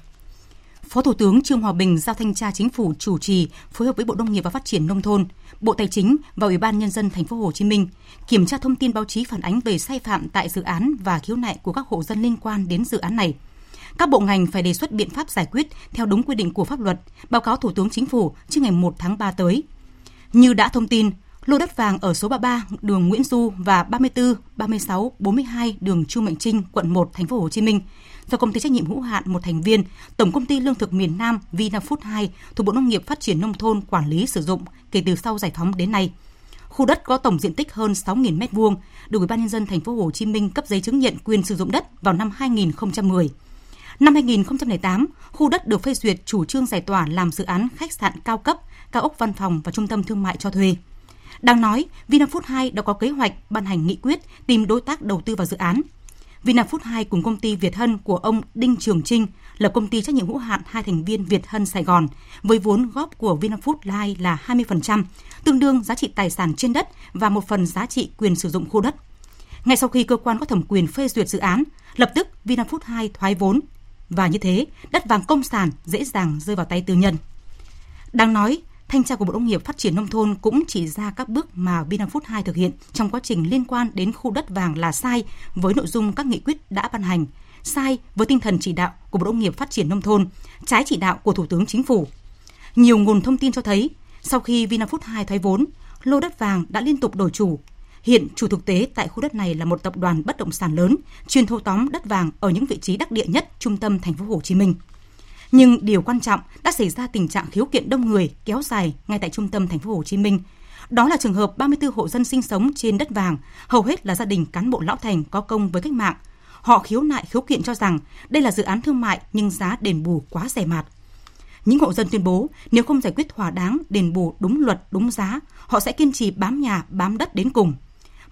Phó Thủ tướng Trương Hòa Bình giao thanh tra chính phủ chủ trì phối hợp với Bộ Nông nghiệp và Phát triển nông thôn, Bộ Tài chính và Ủy ban nhân dân thành phố Hồ Chí Minh kiểm tra thông tin báo chí phản ánh về sai phạm tại dự án và khiếu nại của các hộ dân liên quan đến dự án này. Các bộ ngành phải đề xuất biện pháp giải quyết theo đúng quy định của pháp luật, báo cáo Thủ tướng Chính phủ trước ngày 1 tháng 3 tới. Như đã thông tin, lô đất vàng ở số 33 đường Nguyễn Du và 34, 36, 42 đường Chu Mạnh Trinh, quận 1, thành phố Hồ Chí Minh do công ty trách nhiệm hữu hạn một thành viên Tổng công ty Lương thực miền Nam Vinafood 2 thuộc Bộ Nông nghiệp Phát triển nông thôn quản lý sử dụng kể từ sau giải phóng đến nay. Khu đất có tổng diện tích hơn 6.000 m2, được Ủy ban nhân dân thành phố Hồ Chí Minh cấp giấy chứng nhận quyền sử dụng đất vào năm 2010. Năm 2008, khu đất được phê duyệt chủ trương giải tỏa làm dự án khách sạn cao cấp, cao ốc văn phòng và trung tâm thương mại cho thuê. Đang nói, Vinafood 2 đã có kế hoạch ban hành nghị quyết tìm đối tác đầu tư vào dự án – Vinafood 2 cùng công ty Việt Hân của ông Đinh Trường Trinh là công ty trách nhiệm hữu hạn hai thành viên Việt Hân Sài Gòn với vốn góp của Vinafood Live là 20%, tương đương giá trị tài sản trên đất và một phần giá trị quyền sử dụng khu đất. Ngay sau khi cơ quan có thẩm quyền phê duyệt dự án, lập tức Vinafood 2 thoái vốn và như thế, đất vàng công sản dễ dàng rơi vào tay tư nhân. Đang nói, thanh tra của Bộ Nông nghiệp Phát triển Nông thôn cũng chỉ ra các bước mà Vinafood 2 thực hiện trong quá trình liên quan đến khu đất vàng là sai với nội dung các nghị quyết đã ban hành, sai với tinh thần chỉ đạo của Bộ Nông nghiệp Phát triển Nông thôn, trái chỉ đạo của Thủ tướng Chính phủ. Nhiều nguồn thông tin cho thấy, sau khi Vinafood 2 thoái vốn, lô đất vàng đã liên tục đổi chủ. Hiện chủ thực tế tại khu đất này là một tập đoàn bất động sản lớn, chuyên thâu tóm đất vàng ở những vị trí đắc địa nhất trung tâm thành phố Hồ Chí Minh. Nhưng điều quan trọng đã xảy ra tình trạng khiếu kiện đông người kéo dài ngay tại trung tâm thành phố Hồ Chí Minh. Đó là trường hợp 34 hộ dân sinh sống trên đất vàng, hầu hết là gia đình cán bộ lão thành có công với cách mạng. Họ khiếu nại khiếu kiện cho rằng đây là dự án thương mại nhưng giá đền bù quá rẻ mạt. Những hộ dân tuyên bố nếu không giải quyết thỏa đáng đền bù đúng luật đúng giá, họ sẽ kiên trì bám nhà bám đất đến cùng.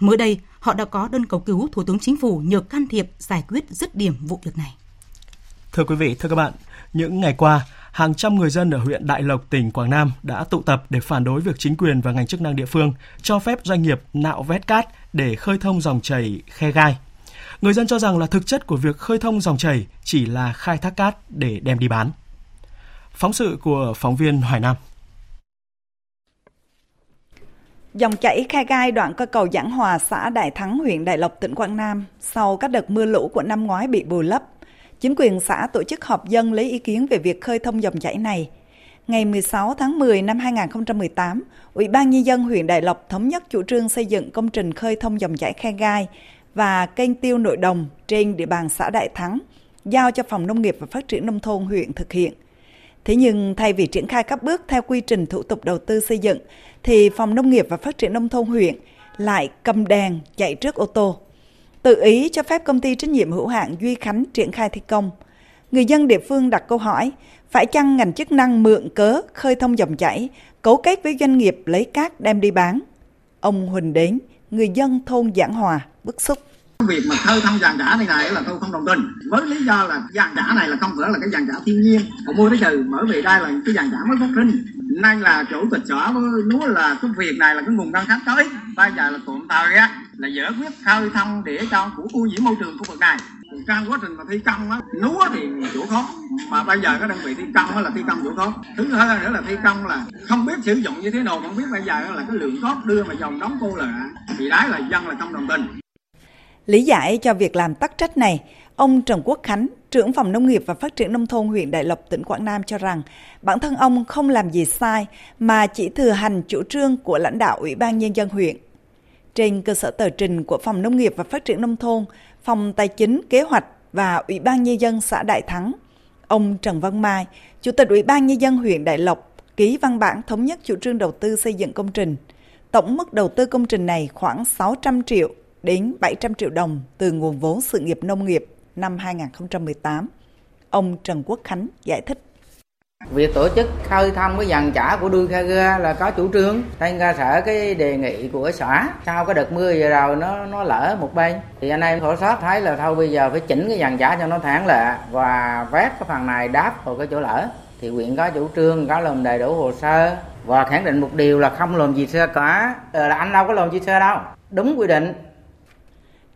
Mới đây, họ đã có đơn cầu cứu Thủ tướng Chính phủ nhờ can thiệp giải quyết dứt điểm vụ việc này. Thưa quý vị, thưa các bạn, những ngày qua, hàng trăm người dân ở huyện Đại Lộc, tỉnh Quảng Nam đã tụ tập để phản đối việc chính quyền và ngành chức năng địa phương cho phép doanh nghiệp nạo vét cát để khơi thông dòng chảy khe gai. Người dân cho rằng là thực chất của việc khơi thông dòng chảy chỉ là khai thác cát để đem đi bán. Phóng sự của phóng viên Hoài Nam. Dòng chảy khe gai đoạn qua cầu Giảng Hòa, xã Đại Thắng, huyện Đại Lộc, tỉnh Quảng Nam, sau các đợt mưa lũ của năm ngoái bị bồi lấp, chính quyền xã tổ chức họp dân lấy ý kiến về việc khơi thông dòng chảy này. Ngày 16 tháng 10 năm 2018, Ủy ban Nhân dân huyện Đại Lộc thống nhất chủ trương xây dựng công trình khơi thông dòng chảy khe gai và kênh tiêu nội đồng trên địa bàn xã Đại Thắng, giao cho Phòng Nông nghiệp và Phát triển Nông thôn huyện thực hiện. Thế nhưng thay vì triển khai các bước theo quy trình thủ tục đầu tư xây dựng, thì Phòng Nông nghiệp và Phát triển Nông thôn huyện lại cầm đèn chạy trước ô tô tự ý cho phép công ty trách nhiệm hữu hạn Duy Khánh triển khai thi công. Người dân địa phương đặt câu hỏi, phải chăng ngành chức năng mượn cớ khơi thông dòng chảy, cấu kết với doanh nghiệp lấy cát đem đi bán? Ông Huỳnh Đến, người dân thôn Giảng Hòa, bức xúc. Việc mà khơi thông giàn trả này này là tôi không đồng tình. Với lý do là giàn trả này là không phải là cái giàn trả thiên nhiên. Họ mua tới trừ bởi vì đây là cái giàn trả mới phát sinh. Nay là chủ tịch xã nói là cái việc này là cái nguồn ngân sách tới. Bây giờ là tụm thời á là giải quyết khơi thông để cho của ô nhiễm môi trường khu vực này. Trong quá trình mà thi công á lúa thì chỗ khó mà bây giờ các đơn vị thi công là thi công chỗ khó thứ hai nữa là thi công là không biết sử dụng như thế nào không biết bây giờ là cái lượng cốt đưa mà dòng đóng cô là thì đấy là dân là không đồng tình Lý giải cho việc làm tắc trách này, ông Trần Quốc Khánh, trưởng phòng nông nghiệp và phát triển nông thôn huyện Đại Lộc, tỉnh Quảng Nam cho rằng bản thân ông không làm gì sai mà chỉ thừa hành chủ trương của lãnh đạo Ủy ban Nhân dân huyện. Trên cơ sở tờ trình của Phòng Nông nghiệp và Phát triển Nông thôn, Phòng Tài chính Kế hoạch và Ủy ban Nhân dân xã Đại Thắng, ông Trần Văn Mai, Chủ tịch Ủy ban Nhân dân huyện Đại Lộc, ký văn bản thống nhất chủ trương đầu tư xây dựng công trình. Tổng mức đầu tư công trình này khoảng 600 triệu đến 700 triệu đồng từ nguồn vốn sự nghiệp nông nghiệp năm 2018. Ông Trần Quốc Khánh giải thích. Việc tổ chức khơi thông cái dàn trả của đuôi khe ga là có chủ trương. Thanh ra sở cái đề nghị của xã. Sau cái đợt mưa giờ rồi nó nó lỡ một bên. Thì anh em khổ sót thấy là thôi bây giờ phải chỉnh cái dàn trả cho nó thẳng lệ và vét cái phần này đáp vào cái chỗ lỡ thì huyện có chủ trương có làm đầy đủ hồ sơ và khẳng định một điều là không làm gì sơ cả. Ờ, là anh đâu có làm gì sơ đâu. Đúng quy định.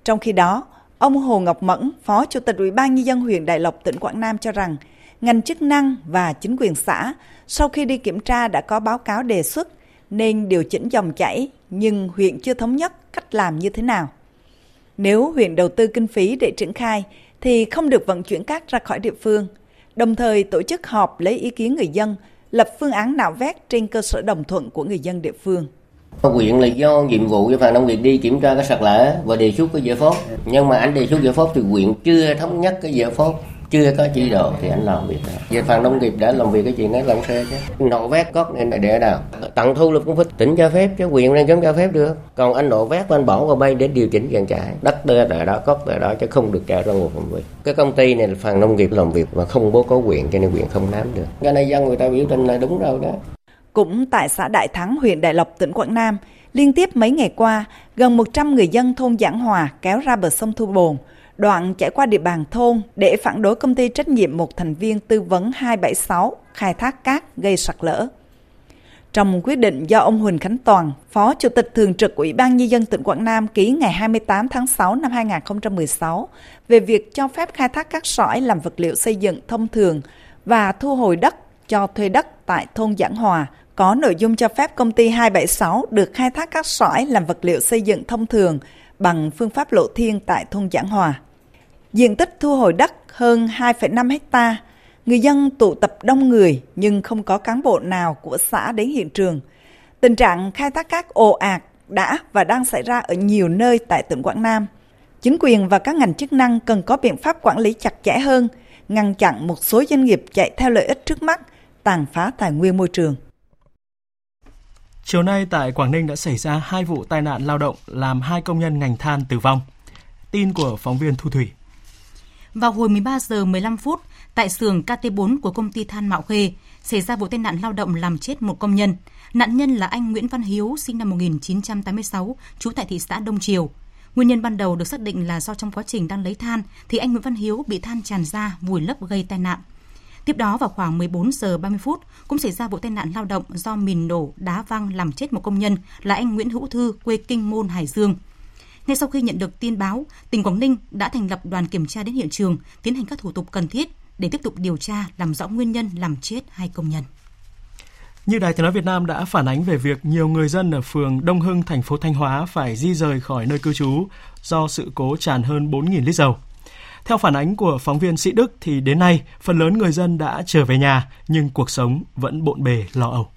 Trong khi đó, ông Hồ Ngọc Mẫn, Phó Chủ tịch Ủy ban nhân dân huyện Đại Lộc, tỉnh Quảng Nam cho rằng, ngành chức năng và chính quyền xã sau khi đi kiểm tra đã có báo cáo đề xuất nên điều chỉnh dòng chảy, nhưng huyện chưa thống nhất cách làm như thế nào. Nếu huyện đầu tư kinh phí để triển khai thì không được vận chuyển cát ra khỏi địa phương, đồng thời tổ chức họp lấy ý kiến người dân, lập phương án nạo vét trên cơ sở đồng thuận của người dân địa phương. huyện là do nhiệm vụ cho phòng nông nghiệp đi kiểm tra cái sạt lở và đề xuất cái giải pháp. Nhưng mà anh đề xuất giải pháp thì huyện chưa thống nhất cái giải pháp chưa có chỉ độ thì anh làm việc đó. Về phòng nông nghiệp đã làm việc cái chuyện đó làm xe chứ. Nộ vét cốt này để ở đâu? Tặng thu là cũng phải tỉnh cho phép chứ quyền đang chống cho phép được. Còn anh nộ vét anh bỏ vào bay để điều chỉnh dàn trải. Đất đưa tại đó, cốt tại đó chứ không được trả ra nguồn phòng việc. Cái công ty này là phòng nông nghiệp làm việc mà không bố có quyền cho nên quyền không nắm được. Cái này dân người ta biểu tình là đúng rồi đó. Cũng tại xã Đại Thắng, huyện Đại Lộc, tỉnh Quảng Nam, liên tiếp mấy ngày qua, gần 100 người dân thôn Giảng Hòa kéo ra bờ sông Thu Bồn, đoạn chạy qua địa bàn thôn để phản đối công ty trách nhiệm một thành viên tư vấn 276 khai thác cát gây sạt lở. Trong quyết định do ông Huỳnh Khánh Toàn, Phó Chủ tịch Thường trực Ủy ban Nhân dân tỉnh Quảng Nam ký ngày 28 tháng 6 năm 2016 về việc cho phép khai thác cát sỏi làm vật liệu xây dựng thông thường và thu hồi đất cho thuê đất tại thôn Giảng Hòa có nội dung cho phép công ty 276 được khai thác cát sỏi làm vật liệu xây dựng thông thường bằng phương pháp lộ thiên tại thôn Giảng Hòa. Diện tích thu hồi đất hơn 2,5 hecta. Người dân tụ tập đông người nhưng không có cán bộ nào của xã đến hiện trường. Tình trạng khai thác cát ồ ạt đã và đang xảy ra ở nhiều nơi tại tỉnh Quảng Nam. Chính quyền và các ngành chức năng cần có biện pháp quản lý chặt chẽ hơn, ngăn chặn một số doanh nghiệp chạy theo lợi ích trước mắt, tàn phá tài nguyên môi trường. Chiều nay tại Quảng Ninh đã xảy ra hai vụ tai nạn lao động làm hai công nhân ngành than tử vong. Tin của phóng viên Thu Thủy. Vào hồi 13 giờ 15 phút, tại xưởng KT4 của công ty than Mạo Khê, xảy ra vụ tai nạn lao động làm chết một công nhân. Nạn nhân là anh Nguyễn Văn Hiếu, sinh năm 1986, trú tại thị xã Đông Triều. Nguyên nhân ban đầu được xác định là do trong quá trình đang lấy than thì anh Nguyễn Văn Hiếu bị than tràn ra vùi lấp gây tai nạn. Tiếp đó vào khoảng 14 giờ 30 phút cũng xảy ra vụ tai nạn lao động do mìn nổ đá văng làm chết một công nhân là anh Nguyễn Hữu Thư quê Kinh Môn Hải Dương. Ngay sau khi nhận được tin báo, tỉnh Quảng Ninh đã thành lập đoàn kiểm tra đến hiện trường, tiến hành các thủ tục cần thiết để tiếp tục điều tra làm rõ nguyên nhân làm chết hai công nhân. Như Đài Tiếng nói Việt Nam đã phản ánh về việc nhiều người dân ở phường Đông Hưng, thành phố Thanh Hóa phải di rời khỏi nơi cư trú do sự cố tràn hơn 4.000 lít dầu. Theo phản ánh của phóng viên Sĩ Đức thì đến nay phần lớn người dân đã trở về nhà nhưng cuộc sống vẫn bộn bề lo âu.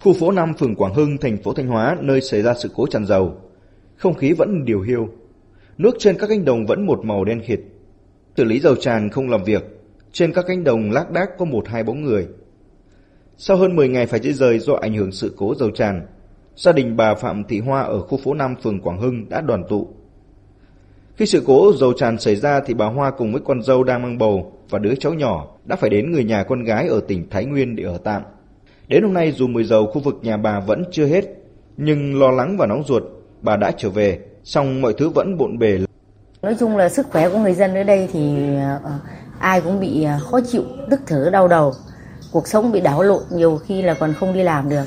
Khu phố 5 phường Quảng Hưng, thành phố Thanh Hóa nơi xảy ra sự cố tràn dầu. Không khí vẫn điều hiu. Nước trên các cánh đồng vẫn một màu đen khịt. Xử lý dầu tràn không làm việc. Trên các cánh đồng lác đác có một hai bóng người. Sau hơn 10 ngày phải di rời do ảnh hưởng sự cố dầu tràn, gia đình bà Phạm Thị Hoa ở khu phố 5 phường Quảng Hưng đã đoàn tụ. Khi sự cố dầu tràn xảy ra thì bà Hoa cùng với con dâu đang mang bầu và đứa cháu nhỏ đã phải đến người nhà con gái ở tỉnh Thái Nguyên để ở tạm. Đến hôm nay dù mùi dầu khu vực nhà bà vẫn chưa hết, nhưng lo lắng và nóng ruột, bà đã trở về, song mọi thứ vẫn bộn bề. Nói chung là sức khỏe của người dân ở đây thì ờ, ai cũng bị ờ, khó chịu, tức thở đau đầu. Cuộc sống bị đảo lộn nhiều khi là còn không đi làm được.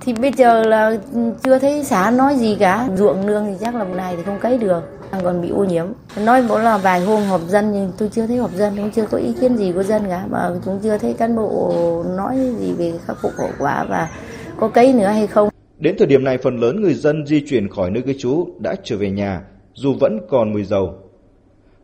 Thì bây giờ là chưa thấy xã nói gì cả ruộng nương thì chắc là một này thì không cấy được còn bị ô nhiễm. Nói bố là vài hôm họp dân nhưng tôi chưa thấy họp dân cũng chưa có ý kiến gì của dân cả. Mà cũng chưa thấy cán bộ nói gì về khắc phục hậu quả và có cấy nữa hay không. Đến thời điểm này phần lớn người dân di chuyển khỏi nơi cư trú đã trở về nhà dù vẫn còn mùi dầu.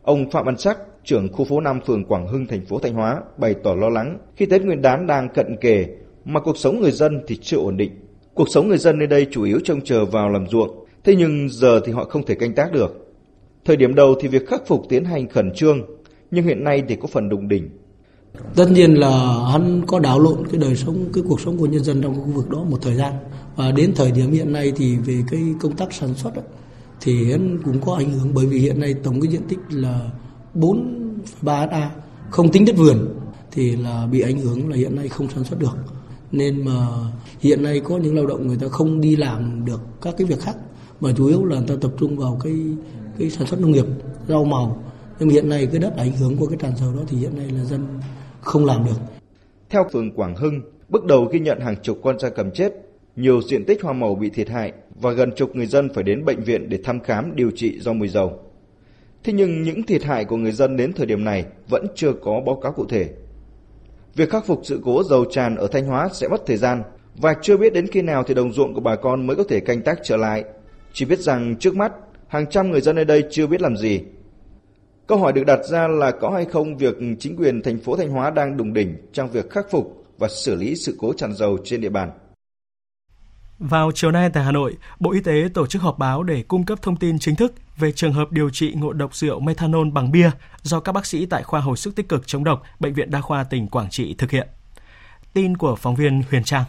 Ông phạm văn sắc trưởng khu phố 5 phường Quảng Hưng, thành phố Thanh Hóa, bày tỏ lo lắng khi Tết Nguyên đán đang cận kề mà cuộc sống người dân thì chưa ổn định. Cuộc sống người dân nơi đây chủ yếu trông chờ vào làm ruộng, thế nhưng giờ thì họ không thể canh tác được. Thời điểm đầu thì việc khắc phục tiến hành khẩn trương, nhưng hiện nay thì có phần đụng đỉnh. Tất nhiên là hắn có đảo lộn cái đời sống, cái cuộc sống của nhân dân trong khu vực đó một thời gian. Và đến thời điểm hiện nay thì về cái công tác sản xuất đó, thì hắn cũng có ảnh hưởng bởi vì hiện nay tổng cái diện tích là 4,3 ha không tính đất vườn thì là bị ảnh hưởng là hiện nay không sản xuất được nên mà hiện nay có những lao động người ta không đi làm được các cái việc khác mà chủ yếu là người ta tập trung vào cái cái sản xuất nông nghiệp rau màu nhưng hiện nay cái đất ảnh hưởng của cái tràn dầu đó thì hiện nay là dân không làm được theo phường Quảng Hưng, bước đầu ghi nhận hàng chục con gia cầm chết, nhiều diện tích hoa màu bị thiệt hại và gần chục người dân phải đến bệnh viện để thăm khám, điều trị do mùi dầu Thế nhưng những thiệt hại của người dân đến thời điểm này vẫn chưa có báo cáo cụ thể. Việc khắc phục sự cố dầu tràn ở Thanh Hóa sẽ mất thời gian và chưa biết đến khi nào thì đồng ruộng của bà con mới có thể canh tác trở lại. Chỉ biết rằng trước mắt hàng trăm người dân ở đây chưa biết làm gì. Câu hỏi được đặt ra là có hay không việc chính quyền thành phố Thanh Hóa đang đùng đỉnh trong việc khắc phục và xử lý sự cố tràn dầu trên địa bàn. Vào chiều nay tại Hà Nội, Bộ Y tế tổ chức họp báo để cung cấp thông tin chính thức về trường hợp điều trị ngộ độc rượu methanol bằng bia do các bác sĩ tại khoa hồi sức tích cực chống độc Bệnh viện Đa khoa tỉnh Quảng Trị thực hiện. Tin của phóng viên Huyền Trang.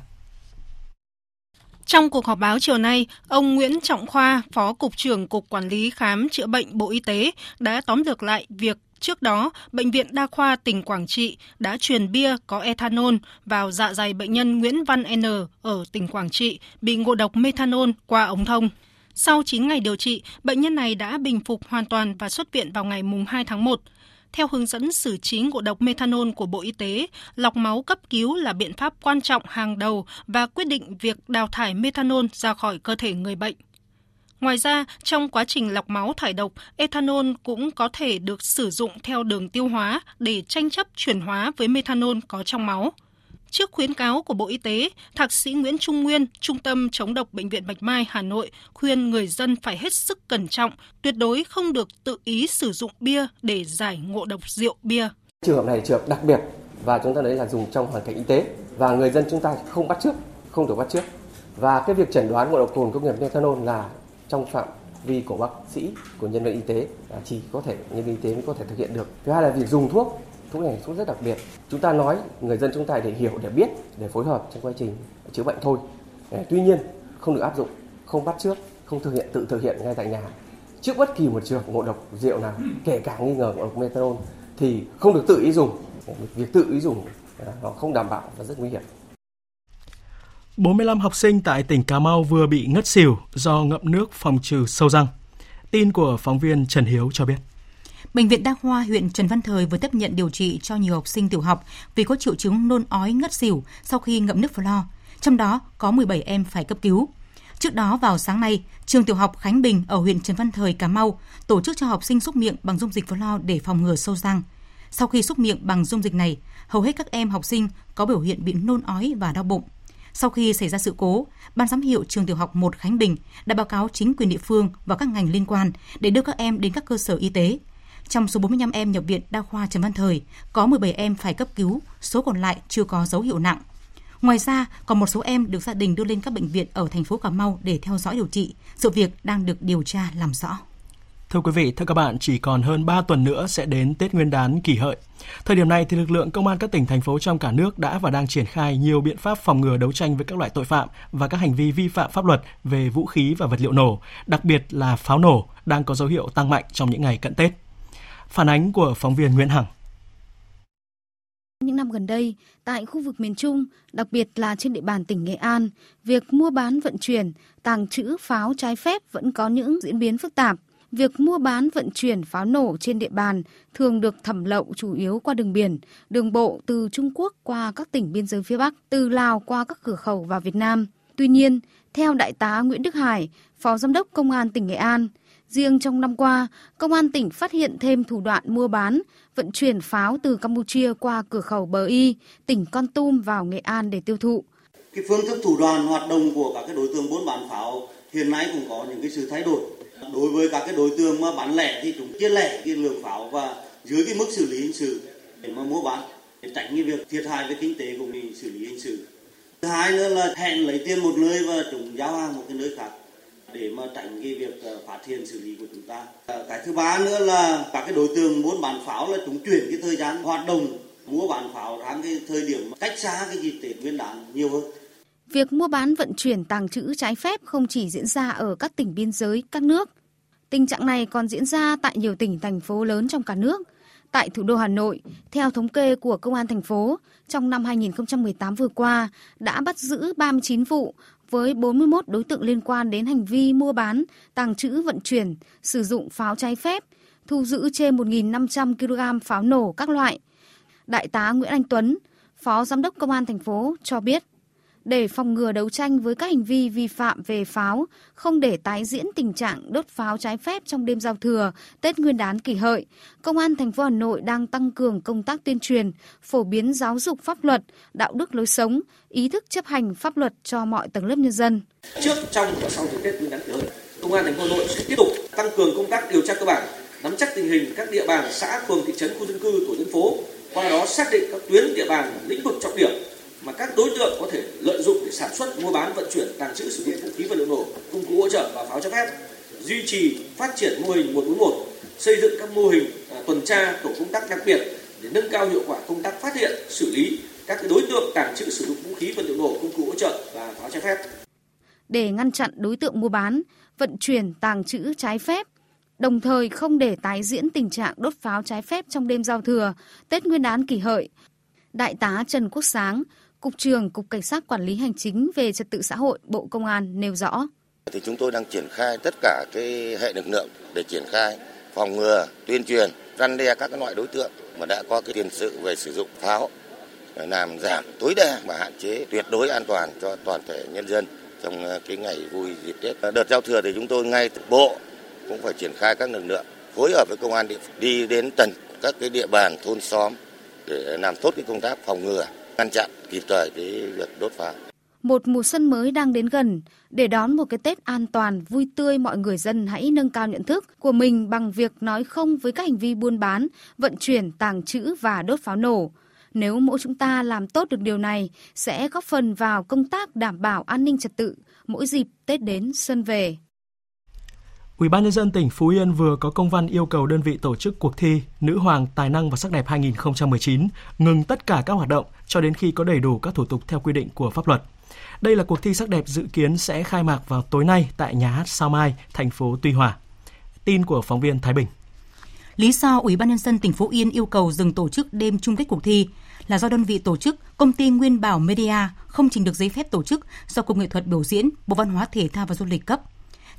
Trong cuộc họp báo chiều nay, ông Nguyễn Trọng Khoa, Phó Cục trưởng Cục Quản lý Khám chữa bệnh Bộ Y tế đã tóm lược lại việc Trước đó, Bệnh viện Đa khoa tỉnh Quảng Trị đã truyền bia có ethanol vào dạ dày bệnh nhân Nguyễn Văn N. ở tỉnh Quảng Trị bị ngộ độc methanol qua ống thông. Sau 9 ngày điều trị, bệnh nhân này đã bình phục hoàn toàn và xuất viện vào ngày 2 tháng 1. Theo hướng dẫn xử trí ngộ độc methanol của Bộ Y tế, lọc máu cấp cứu là biện pháp quan trọng hàng đầu và quyết định việc đào thải methanol ra khỏi cơ thể người bệnh. Ngoài ra, trong quá trình lọc máu thải độc, ethanol cũng có thể được sử dụng theo đường tiêu hóa để tranh chấp chuyển hóa với methanol có trong máu. Trước khuyến cáo của Bộ Y tế, Thạc sĩ Nguyễn Trung Nguyên, Trung tâm chống độc Bệnh viện Bạch Mai, Hà Nội khuyên người dân phải hết sức cẩn trọng, tuyệt đối không được tự ý sử dụng bia để giải ngộ độc rượu bia. Trường hợp này trường hợp đặc biệt và chúng ta đấy là dùng trong hoàn cảnh y tế và người dân chúng ta không bắt trước, không được bắt trước. Và cái việc chẩn đoán ngộ độc cồn công nghiệp methanol là trong phạm vi của bác sĩ, của nhân viên y tế à, chỉ có thể nhân viên y tế mới có thể thực hiện được. Thứ hai là việc dùng thuốc thuốc này thuốc rất đặc biệt. Chúng ta nói, người dân chúng ta để hiểu để biết, để phối hợp trong quá trình chữa bệnh thôi. Tuy nhiên, không được áp dụng, không bắt trước, không thực hiện, tự thực hiện ngay tại nhà. Trước bất kỳ một trường ngộ độc rượu nào, kể cả nghi ngờ ngộ độc methanol, thì không được tự ý dùng. Việc tự ý dùng à, nó không đảm bảo và rất nguy hiểm. 45 học sinh tại tỉnh Cà Mau vừa bị ngất xỉu do ngậm nước phòng trừ sâu răng. Tin của phóng viên Trần Hiếu cho biết. Bệnh viện Đa khoa huyện Trần Văn Thời vừa tiếp nhận điều trị cho nhiều học sinh tiểu học vì có triệu chứng nôn ói ngất xỉu sau khi ngậm nước flo, trong đó có 17 em phải cấp cứu. Trước đó vào sáng nay, trường tiểu học Khánh Bình ở huyện Trần Văn Thời, Cà Mau tổ chức cho học sinh xúc miệng bằng dung dịch flo để phòng ngừa sâu răng. Sau khi xúc miệng bằng dung dịch này, hầu hết các em học sinh có biểu hiện bị nôn ói và đau bụng. Sau khi xảy ra sự cố, Ban giám hiệu trường tiểu học 1 Khánh Bình đã báo cáo chính quyền địa phương và các ngành liên quan để đưa các em đến các cơ sở y tế. Trong số 45 em nhập viện đa khoa Trần Văn Thời, có 17 em phải cấp cứu, số còn lại chưa có dấu hiệu nặng. Ngoài ra, còn một số em được gia đình đưa lên các bệnh viện ở thành phố Cà Mau để theo dõi điều trị. Sự việc đang được điều tra làm rõ. Thưa quý vị, thưa các bạn, chỉ còn hơn 3 tuần nữa sẽ đến Tết Nguyên đán kỷ hợi. Thời điểm này thì lực lượng công an các tỉnh thành phố trong cả nước đã và đang triển khai nhiều biện pháp phòng ngừa đấu tranh với các loại tội phạm và các hành vi vi phạm pháp luật về vũ khí và vật liệu nổ, đặc biệt là pháo nổ đang có dấu hiệu tăng mạnh trong những ngày cận Tết. Phản ánh của phóng viên Nguyễn Hằng. Những năm gần đây, tại khu vực miền Trung, đặc biệt là trên địa bàn tỉnh Nghệ An, việc mua bán vận chuyển, tàng trữ pháo trái phép vẫn có những diễn biến phức tạp. Việc mua bán vận chuyển pháo nổ trên địa bàn thường được thẩm lậu chủ yếu qua đường biển, đường bộ từ Trung Quốc qua các tỉnh biên giới phía Bắc, từ Lào qua các cửa khẩu vào Việt Nam. Tuy nhiên, theo Đại tá Nguyễn Đức Hải, Phó Giám đốc Công an tỉnh Nghệ An, Riêng trong năm qua, Công an tỉnh phát hiện thêm thủ đoạn mua bán, vận chuyển pháo từ Campuchia qua cửa khẩu Bờ Y, tỉnh Con Tum vào Nghệ An để tiêu thụ. Cái phương thức thủ đoạn hoạt động của các cái đối tượng buôn bán pháo hiện nay cũng có những cái sự thay đổi. Đối với các cái đối tượng mà bán lẻ thì chúng chia lẻ cái lượng pháo và dưới cái mức xử lý hình sự để mà mua bán để tránh cái việc thiệt hại về kinh tế cũng bị xử lý hình sự. Thứ hai nữa là hẹn lấy tiền một nơi và chúng giao hàng một cái nơi khác để mà tránh cái việc ờ, phát hiện xử lý của chúng ta. Ờ, cái thứ ba nữa là các cái đối tượng muốn bán pháo là chúng chuyển cái thời gian hoạt động mua bán pháo sang cái thời điểm cách xa cái dịp Tết Nguyên đán nhiều hơn. Việc mua bán vận chuyển tàng trữ trái phép không chỉ diễn ra ở các tỉnh biên giới các nước. Tình trạng này còn diễn ra tại nhiều tỉnh thành phố lớn trong cả nước. Tại thủ đô Hà Nội, theo thống kê của Công an thành phố, trong năm 2018 vừa qua đã bắt giữ 39 vụ với 41 đối tượng liên quan đến hành vi mua bán, tàng trữ vận chuyển, sử dụng pháo trái phép, thu giữ trên 1.500 kg pháo nổ các loại. Đại tá Nguyễn Anh Tuấn, Phó Giám đốc Công an thành phố cho biết, để phòng ngừa đấu tranh với các hành vi vi phạm về pháo, không để tái diễn tình trạng đốt pháo trái phép trong đêm giao thừa, Tết Nguyên đán kỷ hợi, Công an thành phố Hà Nội đang tăng cường công tác tuyên truyền, phổ biến giáo dục pháp luật, đạo đức lối sống, ý thức chấp hành pháp luật cho mọi tầng lớp nhân dân. Trước, trong và sau Tết Nguyên đán kỷ hợi, Công an thành phố Hà Nội sẽ tiếp tục tăng cường công tác điều tra cơ bản, nắm chắc tình hình các địa bàn xã, phường, thị trấn, khu dân cư, tổ dân phố, qua đó xác định các tuyến địa bàn lĩnh vực trọng điểm mà các đối tượng có thể lợi dụng để sản xuất, mua bán, vận chuyển, tàng trữ sử dụng vũ khí vật liệu nổ, công cụ hỗ trợ và pháo trái phép, duy trì phát triển mô hình 141, xây dựng các mô hình à, tuần tra tổ công tác đặc biệt để nâng cao hiệu quả công tác phát hiện, xử lý các đối tượng tàng trữ sử dụng vũ khí vật liệu nổ, công cụ hỗ trợ và pháo trái phép. Để ngăn chặn đối tượng mua bán, vận chuyển, tàng trữ trái phép, đồng thời không để tái diễn tình trạng đốt pháo trái phép trong đêm giao thừa, Tết Nguyên đán kỷ hợi. Đại tá Trần Quốc Sáng, Cục trưởng Cục Cảnh sát Quản lý Hành chính về Trật tự xã hội Bộ Công an nêu rõ. Thì chúng tôi đang triển khai tất cả cái hệ lực lượng để triển khai phòng ngừa, tuyên truyền, răn đe các cái loại đối tượng mà đã có cái tiền sự về sử dụng pháo để làm giảm tối đa và hạn chế tuyệt đối an toàn cho toàn thể nhân dân trong ờ, cái ngày vui dịp Tết. Đợt giao thừa thì chúng tôi ngay từ bộ cũng phải triển khai các lực lượng phối hợp với công an địa phương đi đến tận các cái địa bàn thôn xóm để làm tốt cái công tác phòng ngừa ngăn chặn kịp thời cái việc đốt pháo. Một mùa xuân mới đang đến gần, để đón một cái Tết an toàn, vui tươi mọi người dân hãy nâng cao nhận thức của mình bằng việc nói không với các hành vi buôn bán, vận chuyển, tàng trữ và đốt pháo nổ. Nếu mỗi chúng ta làm tốt được điều này, sẽ góp phần vào công tác đảm bảo an ninh trật tự mỗi dịp Tết đến xuân về. Ủy ban nhân dân tỉnh Phú Yên vừa có công văn yêu cầu đơn vị tổ chức cuộc thi Nữ hoàng tài năng và sắc đẹp 2019 ngừng tất cả các hoạt động cho đến khi có đầy đủ các thủ tục theo quy định của pháp luật. Đây là cuộc thi sắc đẹp dự kiến sẽ khai mạc vào tối nay tại nhà hát Sao Mai, thành phố Tuy Hòa. Tin của phóng viên Thái Bình. Lý do Ủy ban nhân dân tỉnh Phú Yên yêu cầu dừng tổ chức đêm chung kết cuộc thi là do đơn vị tổ chức công ty Nguyên Bảo Media không trình được giấy phép tổ chức do Cục Nghệ thuật biểu diễn, Bộ Văn hóa Thể thao và Du lịch cấp.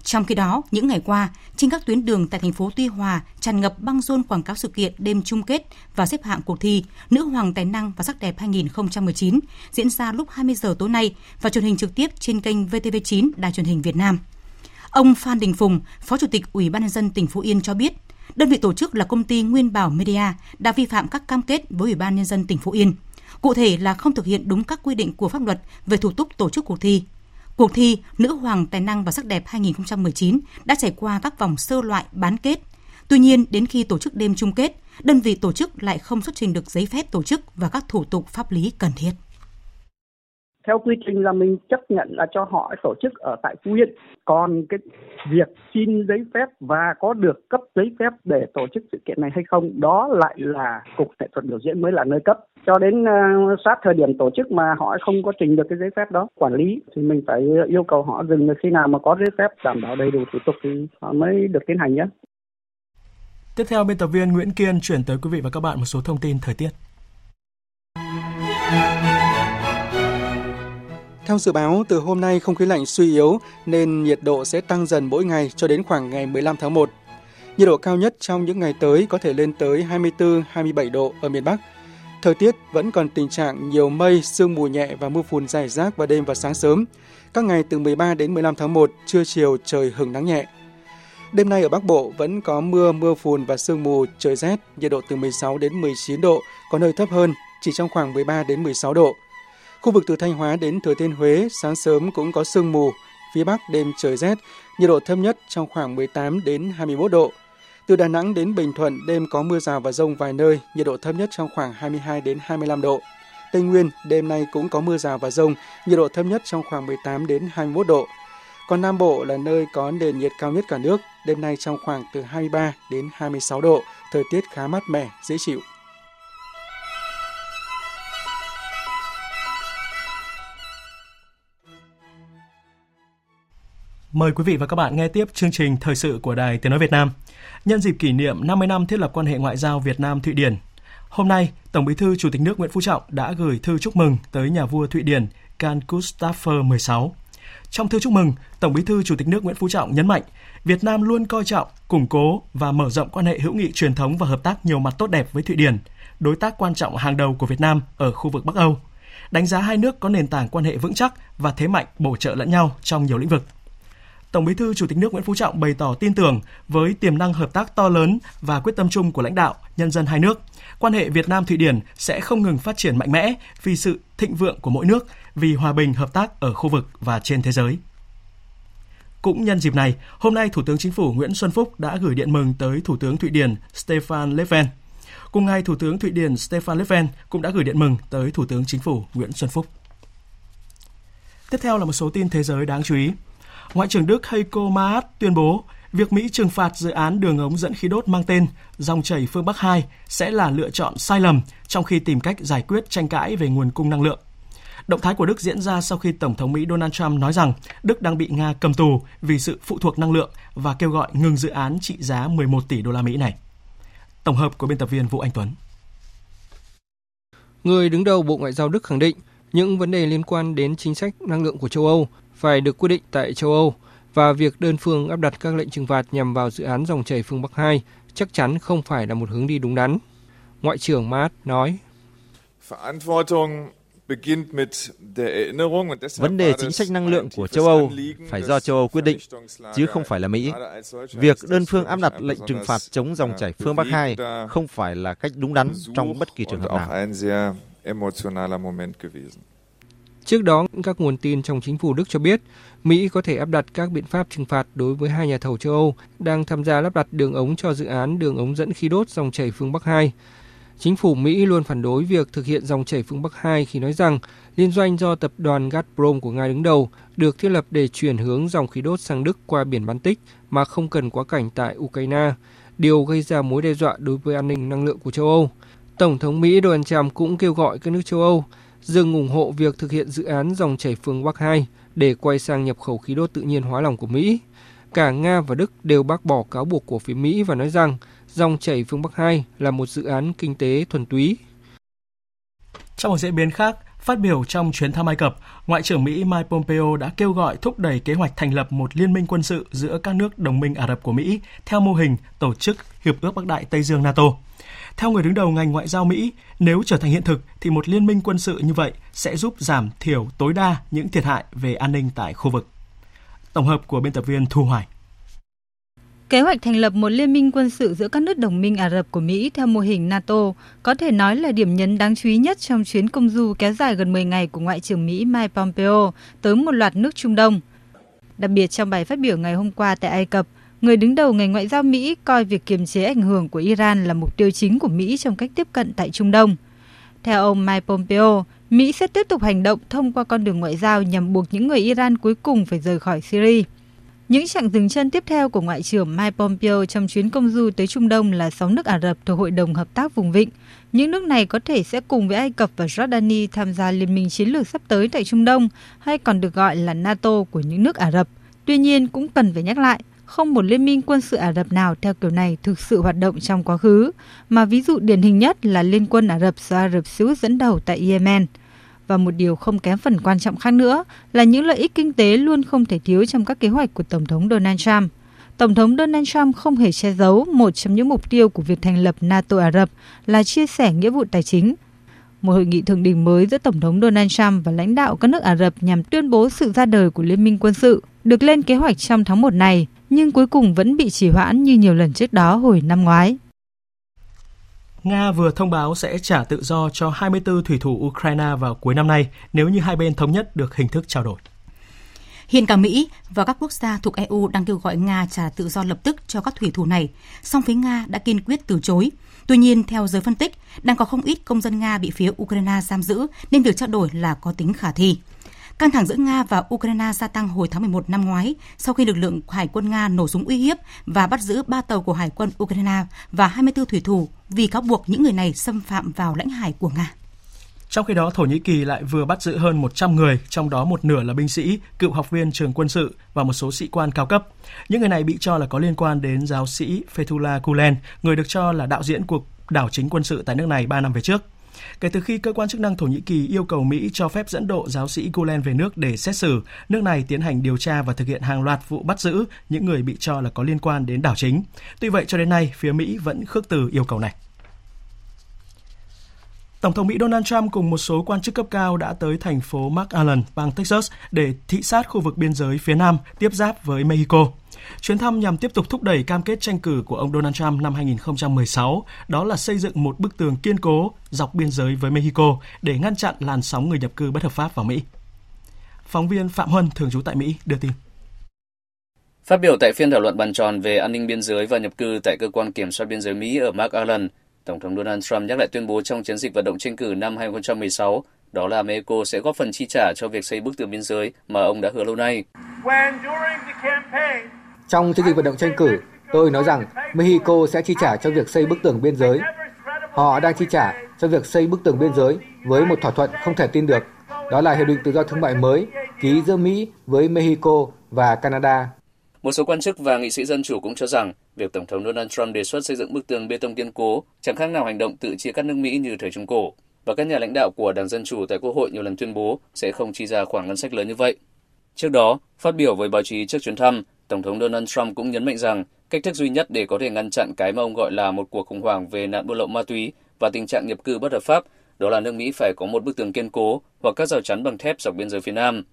Trong khi đó, những ngày qua, trên các tuyến đường tại thành phố Tuy Hòa tràn ngập băng rôn quảng cáo sự kiện đêm chung kết và xếp hạng cuộc thi Nữ hoàng tài năng và sắc đẹp 2019 diễn ra lúc 20 giờ tối nay và truyền hình trực tiếp trên kênh VTV9 Đài truyền hình Việt Nam. Ông Phan Đình Phùng, Phó Chủ tịch Ủy ban nhân dân tỉnh Phú Yên cho biết, đơn vị tổ chức là công ty Nguyên Bảo Media đã vi phạm các cam kết với Ủy ban nhân dân tỉnh Phú Yên. Cụ thể là không thực hiện đúng các quy định của pháp luật về thủ tục tổ chức cuộc thi, Cuộc thi Nữ hoàng tài năng và sắc đẹp 2019 đã trải qua các vòng sơ loại bán kết. Tuy nhiên, đến khi tổ chức đêm chung kết, đơn vị tổ chức lại không xuất trình được giấy phép tổ chức và các thủ tục pháp lý cần thiết theo quy trình là mình chấp nhận là cho họ tổ chức ở tại Phú Yên. Còn cái việc xin giấy phép và có được cấp giấy phép để tổ chức sự kiện này hay không, đó lại là cục nghệ thuật biểu diễn mới là nơi cấp. Cho đến uh, sát thời điểm tổ chức mà họ không có trình được cái giấy phép đó, quản lý thì mình phải yêu cầu họ dừng khi nào mà có giấy phép đảm bảo đầy đủ thủ tục thì họ mới được tiến hành nhé. Tiếp theo, biên tập viên Nguyễn Kiên chuyển tới quý vị và các bạn một số thông tin thời tiết. Theo dự báo, từ hôm nay không khí lạnh suy yếu nên nhiệt độ sẽ tăng dần mỗi ngày cho đến khoảng ngày 15 tháng 1. Nhiệt độ cao nhất trong những ngày tới có thể lên tới 24-27 độ ở miền Bắc. Thời tiết vẫn còn tình trạng nhiều mây, sương mù nhẹ và mưa phùn rải rác vào đêm và sáng sớm. Các ngày từ 13 đến 15 tháng 1, trưa chiều trời hừng nắng nhẹ. Đêm nay ở Bắc Bộ vẫn có mưa, mưa phùn và sương mù, trời rét, nhiệt độ từ 16 đến 19 độ, có nơi thấp hơn, chỉ trong khoảng 13 đến 16 độ. Khu vực từ Thanh Hóa đến Thừa Thiên Huế sáng sớm cũng có sương mù, phía Bắc đêm trời rét, nhiệt độ thấp nhất trong khoảng 18 đến 21 độ. Từ Đà Nẵng đến Bình Thuận đêm có mưa rào và rông vài nơi, nhiệt độ thấp nhất trong khoảng 22 đến 25 độ. Tây Nguyên đêm nay cũng có mưa rào và rông, nhiệt độ thấp nhất trong khoảng 18 đến 21 độ. Còn Nam Bộ là nơi có nền nhiệt cao nhất cả nước, đêm nay trong khoảng từ 23 đến 26 độ, thời tiết khá mát mẻ, dễ chịu. Mời quý vị và các bạn nghe tiếp chương trình thời sự của Đài Tiếng nói Việt Nam. Nhân dịp kỷ niệm 50 năm thiết lập quan hệ ngoại giao Việt Nam Thụy Điển, hôm nay Tổng Bí thư Chủ tịch nước Nguyễn Phú Trọng đã gửi thư chúc mừng tới nhà vua Thụy Điển Carl Gustaf XVI. Trong thư chúc mừng, Tổng Bí thư Chủ tịch nước Nguyễn Phú Trọng nhấn mạnh, Việt Nam luôn coi trọng, củng cố và mở rộng quan hệ hữu nghị truyền thống và hợp tác nhiều mặt tốt đẹp với Thụy Điển, đối tác quan trọng hàng đầu của Việt Nam ở khu vực Bắc Âu. Đánh giá hai nước có nền tảng quan hệ vững chắc và thế mạnh bổ trợ lẫn nhau trong nhiều lĩnh vực. Tổng Bí thư Chủ tịch nước Nguyễn Phú Trọng bày tỏ tin tưởng với tiềm năng hợp tác to lớn và quyết tâm chung của lãnh đạo, nhân dân hai nước, quan hệ Việt Nam Thụy Điển sẽ không ngừng phát triển mạnh mẽ vì sự thịnh vượng của mỗi nước, vì hòa bình hợp tác ở khu vực và trên thế giới. Cũng nhân dịp này, hôm nay Thủ tướng Chính phủ Nguyễn Xuân Phúc đã gửi điện mừng tới Thủ tướng Thụy Điển Stefan Löfven. Cùng ngày, Thủ tướng Thụy Điển Stefan Löfven cũng đã gửi điện mừng tới Thủ tướng Chính phủ Nguyễn Xuân Phúc. Tiếp theo là một số tin thế giới đáng chú ý. Ngoại trưởng Đức Heiko Maas tuyên bố việc Mỹ trừng phạt dự án đường ống dẫn khí đốt mang tên Dòng chảy phương Bắc 2 sẽ là lựa chọn sai lầm trong khi tìm cách giải quyết tranh cãi về nguồn cung năng lượng. Động thái của Đức diễn ra sau khi Tổng thống Mỹ Donald Trump nói rằng Đức đang bị Nga cầm tù vì sự phụ thuộc năng lượng và kêu gọi ngừng dự án trị giá 11 tỷ đô la Mỹ này. Tổng hợp của biên tập viên Vũ Anh Tuấn. Người đứng đầu Bộ Ngoại giao Đức khẳng định những vấn đề liên quan đến chính sách năng lượng của châu Âu phải được quyết định tại châu Âu và việc đơn phương áp đặt các lệnh trừng phạt nhằm vào dự án dòng chảy phương Bắc 2 chắc chắn không phải là một hướng đi đúng đắn. Ngoại trưởng Maat nói. Vấn đề chính sách năng lượng của châu Âu phải do châu Âu quyết định, chứ không phải là Mỹ. Việc đơn phương áp đặt lệnh trừng phạt chống dòng chảy phương Bắc 2 không phải là cách đúng đắn trong bất kỳ trường hợp nào. Trước đó, các nguồn tin trong chính phủ Đức cho biết Mỹ có thể áp đặt các biện pháp trừng phạt đối với hai nhà thầu châu Âu đang tham gia lắp đặt đường ống cho dự án đường ống dẫn khí đốt dòng chảy phương Bắc 2. Chính phủ Mỹ luôn phản đối việc thực hiện dòng chảy phương Bắc 2 khi nói rằng liên doanh do tập đoàn Gazprom của Nga đứng đầu được thiết lập để chuyển hướng dòng khí đốt sang Đức qua biển Baltic mà không cần quá cảnh tại Ukraine, điều gây ra mối đe dọa đối với an ninh năng lượng của châu Âu. Tổng thống Mỹ Donald Trump cũng kêu gọi các nước châu Âu dừng ủng hộ việc thực hiện dự án dòng chảy phương Bắc 2 để quay sang nhập khẩu khí đốt tự nhiên hóa lỏng của Mỹ. Cả Nga và Đức đều bác bỏ cáo buộc của phía Mỹ và nói rằng dòng chảy phương Bắc 2 là một dự án kinh tế thuần túy. Trong một diễn biến khác, phát biểu trong chuyến thăm Ai Cập, Ngoại trưởng Mỹ Mike Pompeo đã kêu gọi thúc đẩy kế hoạch thành lập một liên minh quân sự giữa các nước đồng minh Ả Rập của Mỹ theo mô hình tổ chức Hiệp ước Bắc Đại Tây Dương NATO. Theo người đứng đầu ngành ngoại giao Mỹ, nếu trở thành hiện thực thì một liên minh quân sự như vậy sẽ giúp giảm thiểu tối đa những thiệt hại về an ninh tại khu vực. Tổng hợp của biên tập viên Thu Hoài. Kế hoạch thành lập một liên minh quân sự giữa các nước đồng minh Ả Rập của Mỹ theo mô hình NATO có thể nói là điểm nhấn đáng chú ý nhất trong chuyến công du kéo dài gần 10 ngày của Ngoại trưởng Mỹ Mike Pompeo tới một loạt nước Trung Đông. Đặc biệt trong bài phát biểu ngày hôm qua tại Ai Cập, người đứng đầu ngành ngoại giao Mỹ coi việc kiềm chế ảnh hưởng của Iran là mục tiêu chính của Mỹ trong cách tiếp cận tại Trung Đông. Theo ông Mike Pompeo, Mỹ sẽ tiếp tục hành động thông qua con đường ngoại giao nhằm buộc những người Iran cuối cùng phải rời khỏi Syria. Những chặng dừng chân tiếp theo của Ngoại trưởng Mike Pompeo trong chuyến công du tới Trung Đông là 6 nước Ả Rập thuộc Hội đồng Hợp tác Vùng Vịnh. Những nước này có thể sẽ cùng với Ai Cập và Jordani tham gia liên minh chiến lược sắp tới tại Trung Đông, hay còn được gọi là NATO của những nước Ả Rập. Tuy nhiên, cũng cần phải nhắc lại, không một liên minh quân sự Ả Rập nào theo kiểu này thực sự hoạt động trong quá khứ, mà ví dụ điển hình nhất là Liên quân Ả Rập do Ả Rập Xê Út dẫn đầu tại Yemen. Và một điều không kém phần quan trọng khác nữa là những lợi ích kinh tế luôn không thể thiếu trong các kế hoạch của Tổng thống Donald Trump. Tổng thống Donald Trump không hề che giấu một trong những mục tiêu của việc thành lập NATO Ả Rập là chia sẻ nghĩa vụ tài chính. Một hội nghị thượng đỉnh mới giữa Tổng thống Donald Trump và lãnh đạo các nước Ả Rập nhằm tuyên bố sự ra đời của Liên minh quân sự được lên kế hoạch trong tháng 1 này, nhưng cuối cùng vẫn bị trì hoãn như nhiều lần trước đó hồi năm ngoái. Nga vừa thông báo sẽ trả tự do cho 24 thủy thủ Ukraine vào cuối năm nay nếu như hai bên thống nhất được hình thức trao đổi. Hiện cả Mỹ và các quốc gia thuộc EU đang kêu gọi Nga trả tự do lập tức cho các thủy thủ này, song phía Nga đã kiên quyết từ chối. Tuy nhiên, theo giới phân tích, đang có không ít công dân Nga bị phía Ukraine giam giữ nên việc trao đổi là có tính khả thi. Căng thẳng giữa Nga và Ukraine gia tăng hồi tháng 11 năm ngoái sau khi lực lượng Hải quân Nga nổ súng uy hiếp và bắt giữ 3 tàu của Hải quân Ukraine và 24 thủy thủ vì cáo buộc những người này xâm phạm vào lãnh hải của Nga. Trong khi đó, Thổ Nhĩ Kỳ lại vừa bắt giữ hơn 100 người, trong đó một nửa là binh sĩ, cựu học viên trường quân sự và một số sĩ quan cao cấp. Những người này bị cho là có liên quan đến giáo sĩ Fethullah Gulen, người được cho là đạo diễn cuộc đảo chính quân sự tại nước này 3 năm về trước. Kể từ khi cơ quan chức năng Thổ Nhĩ Kỳ yêu cầu Mỹ cho phép dẫn độ giáo sĩ Gulen về nước để xét xử, nước này tiến hành điều tra và thực hiện hàng loạt vụ bắt giữ những người bị cho là có liên quan đến đảo chính. Tuy vậy cho đến nay, phía Mỹ vẫn khước từ yêu cầu này. Tổng thống Mỹ Donald Trump cùng một số quan chức cấp cao đã tới thành phố McAllen, bang Texas để thị sát khu vực biên giới phía Nam tiếp giáp với Mexico. Chuyến thăm nhằm tiếp tục thúc đẩy cam kết tranh cử của ông Donald Trump năm 2016, đó là xây dựng một bức tường kiên cố dọc biên giới với Mexico để ngăn chặn làn sóng người nhập cư bất hợp pháp vào Mỹ. Phóng viên Phạm Huân, thường trú tại Mỹ, đưa tin. Phát biểu tại phiên thảo luận bàn tròn về an ninh biên giới và nhập cư tại cơ quan kiểm soát biên giới Mỹ ở McAllen, Tổng thống Donald Trump nhắc lại tuyên bố trong chiến dịch vận động tranh cử năm 2016, đó là Mexico sẽ góp phần chi trả cho việc xây bức tường biên giới mà ông đã hứa lâu nay. Trong chiến dịch vận động tranh cử, tôi nói rằng Mexico sẽ chi trả cho việc xây bức tường biên giới. Họ đang chi trả cho việc xây bức tường biên giới với một thỏa thuận không thể tin được. Đó là hiệp định tự do thương mại mới ký giữa Mỹ với Mexico và Canada. Một số quan chức và nghị sĩ dân chủ cũng cho rằng việc Tổng thống Donald Trump đề xuất xây dựng bức tường bê tông kiên cố chẳng khác nào hành động tự chia cắt nước Mỹ như thời Trung Cổ. Và các nhà lãnh đạo của Đảng Dân Chủ tại Quốc hội nhiều lần tuyên bố sẽ không chi ra khoản ngân sách lớn như vậy. Trước đó, phát biểu với báo chí trước chuyến thăm, Tổng thống Donald Trump cũng nhấn mạnh rằng cách thức duy nhất để có thể ngăn chặn cái mà ông gọi là một cuộc khủng hoảng về nạn buôn lậu ma túy và tình trạng nhập cư bất hợp pháp, đó là nước Mỹ phải có một bức tường kiên cố hoặc các rào chắn bằng thép dọc biên giới phía Nam.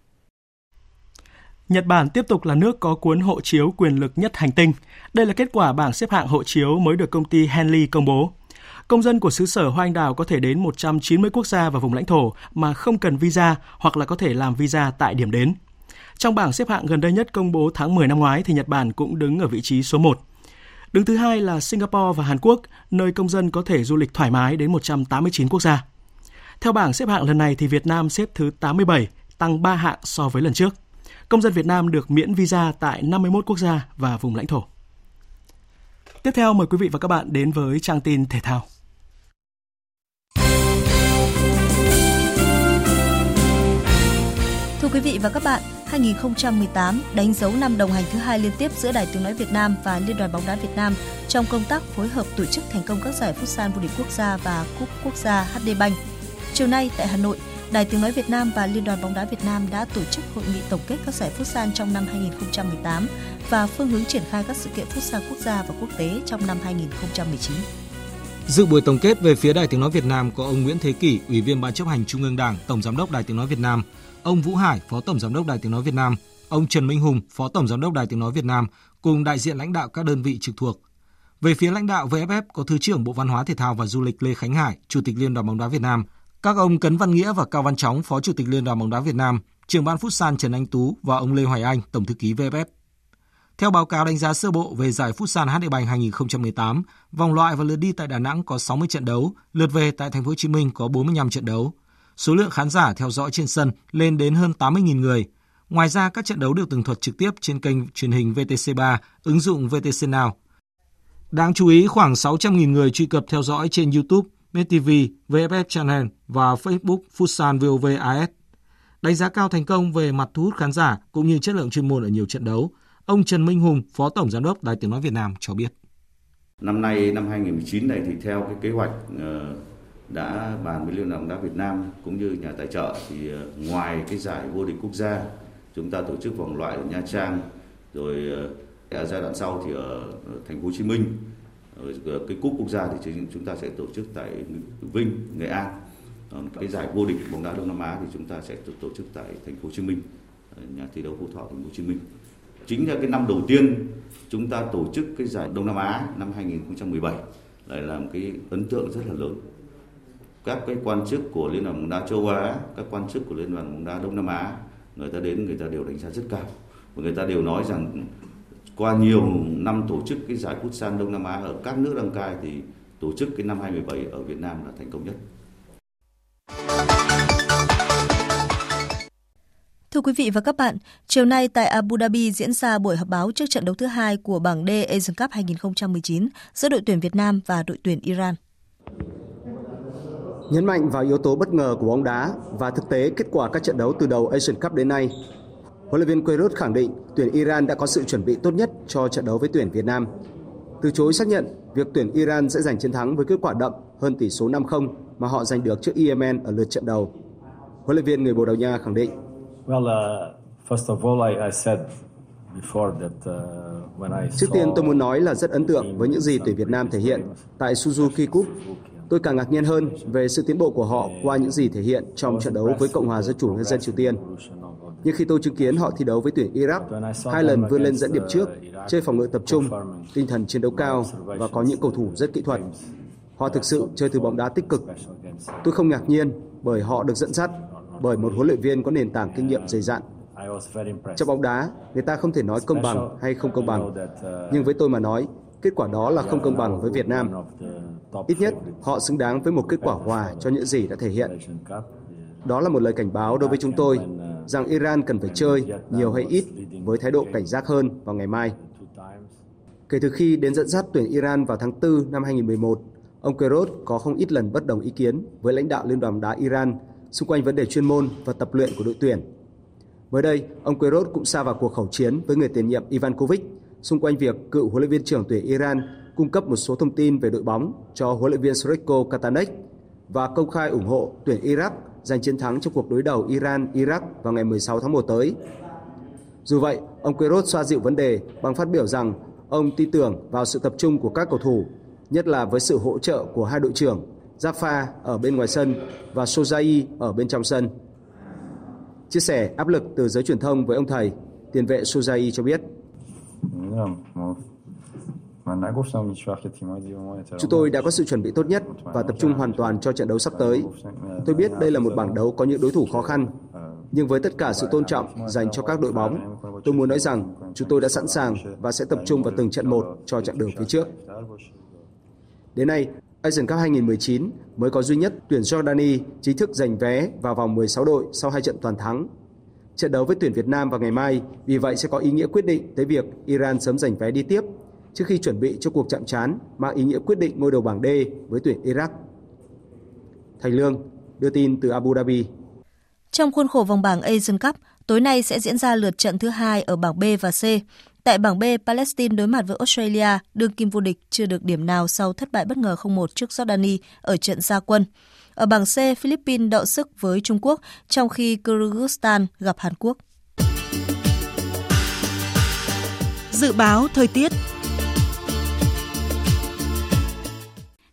Nhật Bản tiếp tục là nước có cuốn hộ chiếu quyền lực nhất hành tinh. Đây là kết quả bảng xếp hạng hộ chiếu mới được công ty Henley công bố. Công dân của xứ sở Hoa Anh Đào có thể đến 190 quốc gia và vùng lãnh thổ mà không cần visa hoặc là có thể làm visa tại điểm đến. Trong bảng xếp hạng gần đây nhất công bố tháng 10 năm ngoái thì Nhật Bản cũng đứng ở vị trí số 1. Đứng thứ hai là Singapore và Hàn Quốc, nơi công dân có thể du lịch thoải mái đến 189 quốc gia. Theo bảng xếp hạng lần này thì Việt Nam xếp thứ 87, tăng 3 hạng so với lần trước. Công dân Việt Nam được miễn visa tại 51 quốc gia và vùng lãnh thổ. Tiếp theo mời quý vị và các bạn đến với trang tin thể thao. Thưa quý vị và các bạn, 2018 đánh dấu năm đồng hành thứ hai liên tiếp giữa Đài Tiếng nói Việt Nam và Liên đoàn bóng đá Việt Nam trong công tác phối hợp tổ chức thành công các giải Futsal vô địch quốc gia và cúp quốc gia HD Bank. Chiều nay tại Hà Nội, Đài Tiếng nói Việt Nam và Liên đoàn bóng đá Việt Nam đã tổ chức hội nghị tổng kết các giải Futsal trong năm 2018 và phương hướng triển khai các sự kiện Futsal quốc gia và quốc tế trong năm 2019. Dự buổi tổng kết về phía Đài Tiếng nói Việt Nam có ông Nguyễn Thế Kỷ, Ủy viên Ban chấp hành Trung ương Đảng, Tổng giám đốc Đài Tiếng nói Việt Nam, ông Vũ Hải, Phó Tổng giám đốc Đài Tiếng nói Việt Nam, ông Trần Minh Hùng, Phó Tổng giám đốc Đài Tiếng nói Việt Nam cùng đại diện lãnh đạo các đơn vị trực thuộc. Về phía lãnh đạo VFF có Thứ trưởng Bộ Văn hóa Thể thao và Du lịch Lê Khánh Hải, Chủ tịch Liên đoàn bóng đá Việt Nam, các ông Cấn Văn Nghĩa và Cao Văn Chóng, Phó Chủ tịch Liên đoàn bóng đá Việt Nam, trưởng ban Futsal Trần Anh Tú và ông Lê Hoài Anh, Tổng thư ký VFF. Theo báo cáo đánh giá sơ bộ về giải Futsal HD Bank 2018, vòng loại và lượt đi tại Đà Nẵng có 60 trận đấu, lượt về tại Thành phố Hồ Chí Minh có 45 trận đấu. Số lượng khán giả theo dõi trên sân lên đến hơn 80.000 người. Ngoài ra, các trận đấu được tường thuật trực tiếp trên kênh truyền hình VTC3, ứng dụng VTC Now. Đáng chú ý, khoảng 600.000 người truy cập theo dõi trên YouTube, MTV, VFF Channel và Facebook Futsal VOV AS. Đánh giá cao thành công về mặt thu hút khán giả cũng như chất lượng chuyên môn ở nhiều trận đấu, ông Trần Minh Hùng, Phó Tổng Giám đốc Đài Tiếng Nói Việt Nam cho biết. Năm nay, năm 2019 này thì theo cái kế hoạch ờ, đã bàn với Liên đoàn bóng đá Việt Nam cũng như nhà tài trợ thì ờ, ngoài cái giải vô địch quốc gia chúng ta tổ chức vòng loại ở Nha Trang rồi ờ, ở giai đoạn sau thì ở thành phố Hồ Chí Minh ở ờ, cái cúp quốc gia thì chúng ta sẽ tổ chức tại Vinh, Nghệ An. Còn cái giải vô địch bóng đá Đông Nam Á thì chúng ta sẽ tổ chức tại thành phố Hồ Chí Minh, nhà thi đấu Phú Thọ thành phố Hồ Chí Minh. Chính là cái năm đầu tiên chúng ta tổ chức cái giải Đông Nam Á năm 2017 lại là một cái ấn tượng rất là lớn. Các cái quan chức của Liên đoàn bóng đá châu Á, các quan chức của Liên đoàn bóng đá Đông Nam Á, người ta đến người ta đều đánh giá rất cao. Và người ta đều nói rằng qua nhiều năm tổ chức cái giải Futsal Đông Nam Á ở các nước đăng cai thì tổ chức cái năm 2017 ở Việt Nam là thành công nhất. Thưa quý vị và các bạn, chiều nay tại Abu Dhabi diễn ra buổi họp báo trước trận đấu thứ hai của bảng D Asian Cup 2019 giữa đội tuyển Việt Nam và đội tuyển Iran. Nhấn mạnh vào yếu tố bất ngờ của bóng đá và thực tế kết quả các trận đấu từ đầu Asian Cup đến nay, huấn luyện viên Queiroz khẳng định tuyển Iran đã có sự chuẩn bị tốt nhất cho trận đấu với tuyển Việt Nam. Từ chối xác nhận việc tuyển Iran sẽ giành chiến thắng với kết quả đậm hơn tỷ số 5-0 mà họ giành được trước Yemen ở lượt trận đầu. Huấn luyện viên người Bồ Đào Nha khẳng định Well, uh, first of all, I, I said before that uh, when I Trước tiên tôi muốn nói là rất ấn tượng với những gì tuyển Việt Nam thể hiện tại Suzuki Cup. Tôi càng ngạc nhiên hơn về sự tiến bộ của họ qua những gì thể hiện trong trận đấu với Cộng hòa Dân chủ Nhân dân Triều Tiên. Nhưng khi tôi chứng kiến họ thi đấu với tuyển Iraq, hai lần vươn lên dẫn điểm trước, chơi phòng ngự tập trung, tinh thần chiến đấu cao và có những cầu thủ rất kỹ thuật. Họ thực sự chơi từ bóng đá tích cực. Tôi không ngạc nhiên bởi họ được dẫn dắt bởi một huấn luyện viên có nền tảng kinh nghiệm dày dặn. Trong bóng đá, người ta không thể nói công bằng hay không công bằng. Nhưng với tôi mà nói, kết quả đó là không công bằng với Việt Nam. Ít nhất, họ xứng đáng với một kết quả hòa cho những gì đã thể hiện. Đó là một lời cảnh báo đối với chúng tôi rằng Iran cần phải chơi nhiều hay ít với thái độ cảnh giác hơn vào ngày mai. Kể từ khi đến dẫn dắt tuyển Iran vào tháng 4 năm 2011, ông Queiroz có không ít lần bất đồng ý kiến với lãnh đạo Liên đoàn đá Iran xung quanh vấn đề chuyên môn và tập luyện của đội tuyển. Mới đây, ông Queiroz cũng xa vào cuộc khẩu chiến với người tiền nhiệm Ivan Kovic xung quanh việc cựu huấn luyện viên trưởng tuyển Iran cung cấp một số thông tin về đội bóng cho huấn luyện viên Sreko Katanek và công khai ủng hộ tuyển Iraq giành chiến thắng trong cuộc đối đầu Iran-Iraq vào ngày 16 tháng 1 tới. Dù vậy, ông Queiroz xoa dịu vấn đề bằng phát biểu rằng ông tin tưởng vào sự tập trung của các cầu thủ, nhất là với sự hỗ trợ của hai đội trưởng Jaffa ở bên ngoài sân và Sojai ở bên trong sân. Chia sẻ áp lực từ giới truyền thông với ông thầy, tiền vệ Sojai cho biết. Chúng tôi đã có sự chuẩn bị tốt nhất và tập trung hoàn toàn cho trận đấu sắp tới. Tôi biết đây là một bảng đấu có những đối thủ khó khăn, nhưng với tất cả sự tôn trọng dành cho các đội bóng, tôi muốn nói rằng chúng tôi đã sẵn sàng và sẽ tập trung vào từng trận một cho chặng đường phía trước. Đến nay, Asian Cup 2019 mới có duy nhất tuyển Jordani chính thức giành vé vào vòng 16 đội sau hai trận toàn thắng. Trận đấu với tuyển Việt Nam vào ngày mai vì vậy sẽ có ý nghĩa quyết định tới việc Iran sớm giành vé đi tiếp trước khi chuẩn bị cho cuộc chạm trán mang ý nghĩa quyết định ngôi đầu bảng D với tuyển Iraq. Thành Lương đưa tin từ Abu Dhabi. Trong khuôn khổ vòng bảng Asian Cup, tối nay sẽ diễn ra lượt trận thứ hai ở bảng B và C. Tại bảng B, Palestine đối mặt với Australia, đương kim vô địch chưa được điểm nào sau thất bại bất ngờ 0-1 trước Jordani ở trận gia quân. Ở bảng C, Philippines đọ sức với Trung Quốc, trong khi Kyrgyzstan gặp Hàn Quốc. Dự báo thời tiết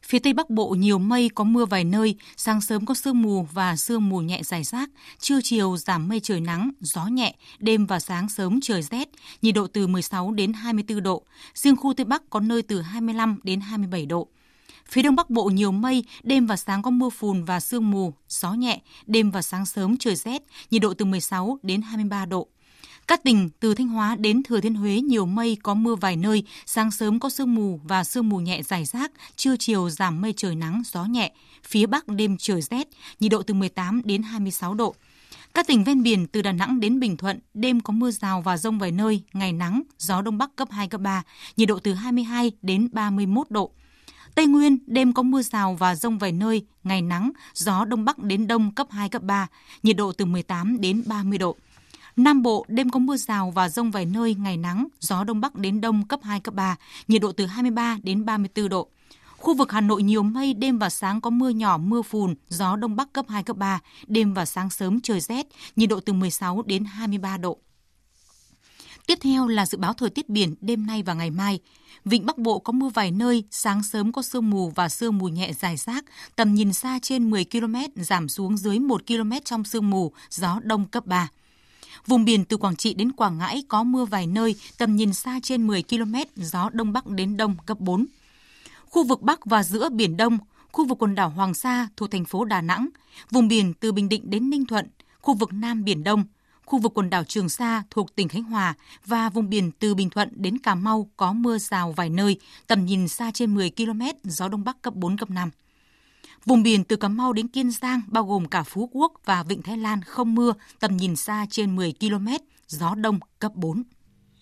Phía Tây Bắc Bộ nhiều mây có mưa vài nơi, sáng sớm có sương mù và sương mù nhẹ dài rác, trưa chiều giảm mây trời nắng, gió nhẹ, đêm và sáng sớm trời rét, nhiệt độ từ 16 đến 24 độ, riêng khu Tây Bắc có nơi từ 25 đến 27 độ. Phía Đông Bắc Bộ nhiều mây, đêm và sáng có mưa phùn và sương mù, gió nhẹ, đêm và sáng sớm trời rét, nhiệt độ từ 16 đến 23 độ. Các tỉnh từ Thanh Hóa đến Thừa Thiên Huế nhiều mây có mưa vài nơi, sáng sớm có sương mù và sương mù nhẹ dài rác, trưa chiều giảm mây trời nắng, gió nhẹ. Phía Bắc đêm trời rét, nhiệt độ từ 18 đến 26 độ. Các tỉnh ven biển từ Đà Nẵng đến Bình Thuận, đêm có mưa rào và rông vài nơi, ngày nắng, gió đông bắc cấp 2, cấp 3, nhiệt độ từ 22 đến 31 độ. Tây Nguyên, đêm có mưa rào và rông vài nơi, ngày nắng, gió đông bắc đến đông cấp 2, cấp 3, nhiệt độ từ 18 đến 30 độ. Nam Bộ, đêm có mưa rào và rông vài nơi, ngày nắng, gió đông bắc đến đông cấp 2, cấp 3, nhiệt độ từ 23 đến 34 độ. Khu vực Hà Nội nhiều mây, đêm và sáng có mưa nhỏ, mưa phùn, gió đông bắc cấp 2, cấp 3, đêm và sáng sớm trời rét, nhiệt độ từ 16 đến 23 độ. Tiếp theo là dự báo thời tiết biển đêm nay và ngày mai. Vịnh Bắc Bộ có mưa vài nơi, sáng sớm có sương mù và sương mù nhẹ dài rác, tầm nhìn xa trên 10 km, giảm xuống dưới 1 km trong sương mù, gió đông cấp 3. Vùng biển từ Quảng Trị đến Quảng Ngãi có mưa vài nơi, tầm nhìn xa trên 10 km, gió đông bắc đến đông cấp 4. Khu vực Bắc và giữa Biển Đông, khu vực quần đảo Hoàng Sa thuộc thành phố Đà Nẵng, vùng biển từ Bình Định đến Ninh Thuận, khu vực Nam Biển Đông, khu vực quần đảo Trường Sa thuộc tỉnh Khánh Hòa và vùng biển từ Bình Thuận đến Cà Mau có mưa rào vài nơi, tầm nhìn xa trên 10 km, gió đông bắc cấp 4, cấp 5. Vùng biển từ Cà Mau đến Kiên Giang bao gồm cả Phú Quốc và Vịnh Thái Lan không mưa, tầm nhìn xa trên 10 km, gió đông cấp 4.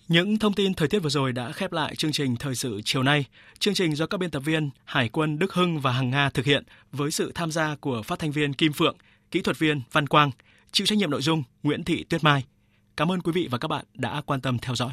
Những thông tin thời tiết vừa rồi đã khép lại chương trình thời sự chiều nay. Chương trình do các biên tập viên Hải quân Đức Hưng và Hằng Nga thực hiện với sự tham gia của phát thanh viên Kim Phượng, kỹ thuật viên Văn Quang, chịu trách nhiệm nội dung Nguyễn Thị Tuyết Mai. Cảm ơn quý vị và các bạn đã quan tâm theo dõi.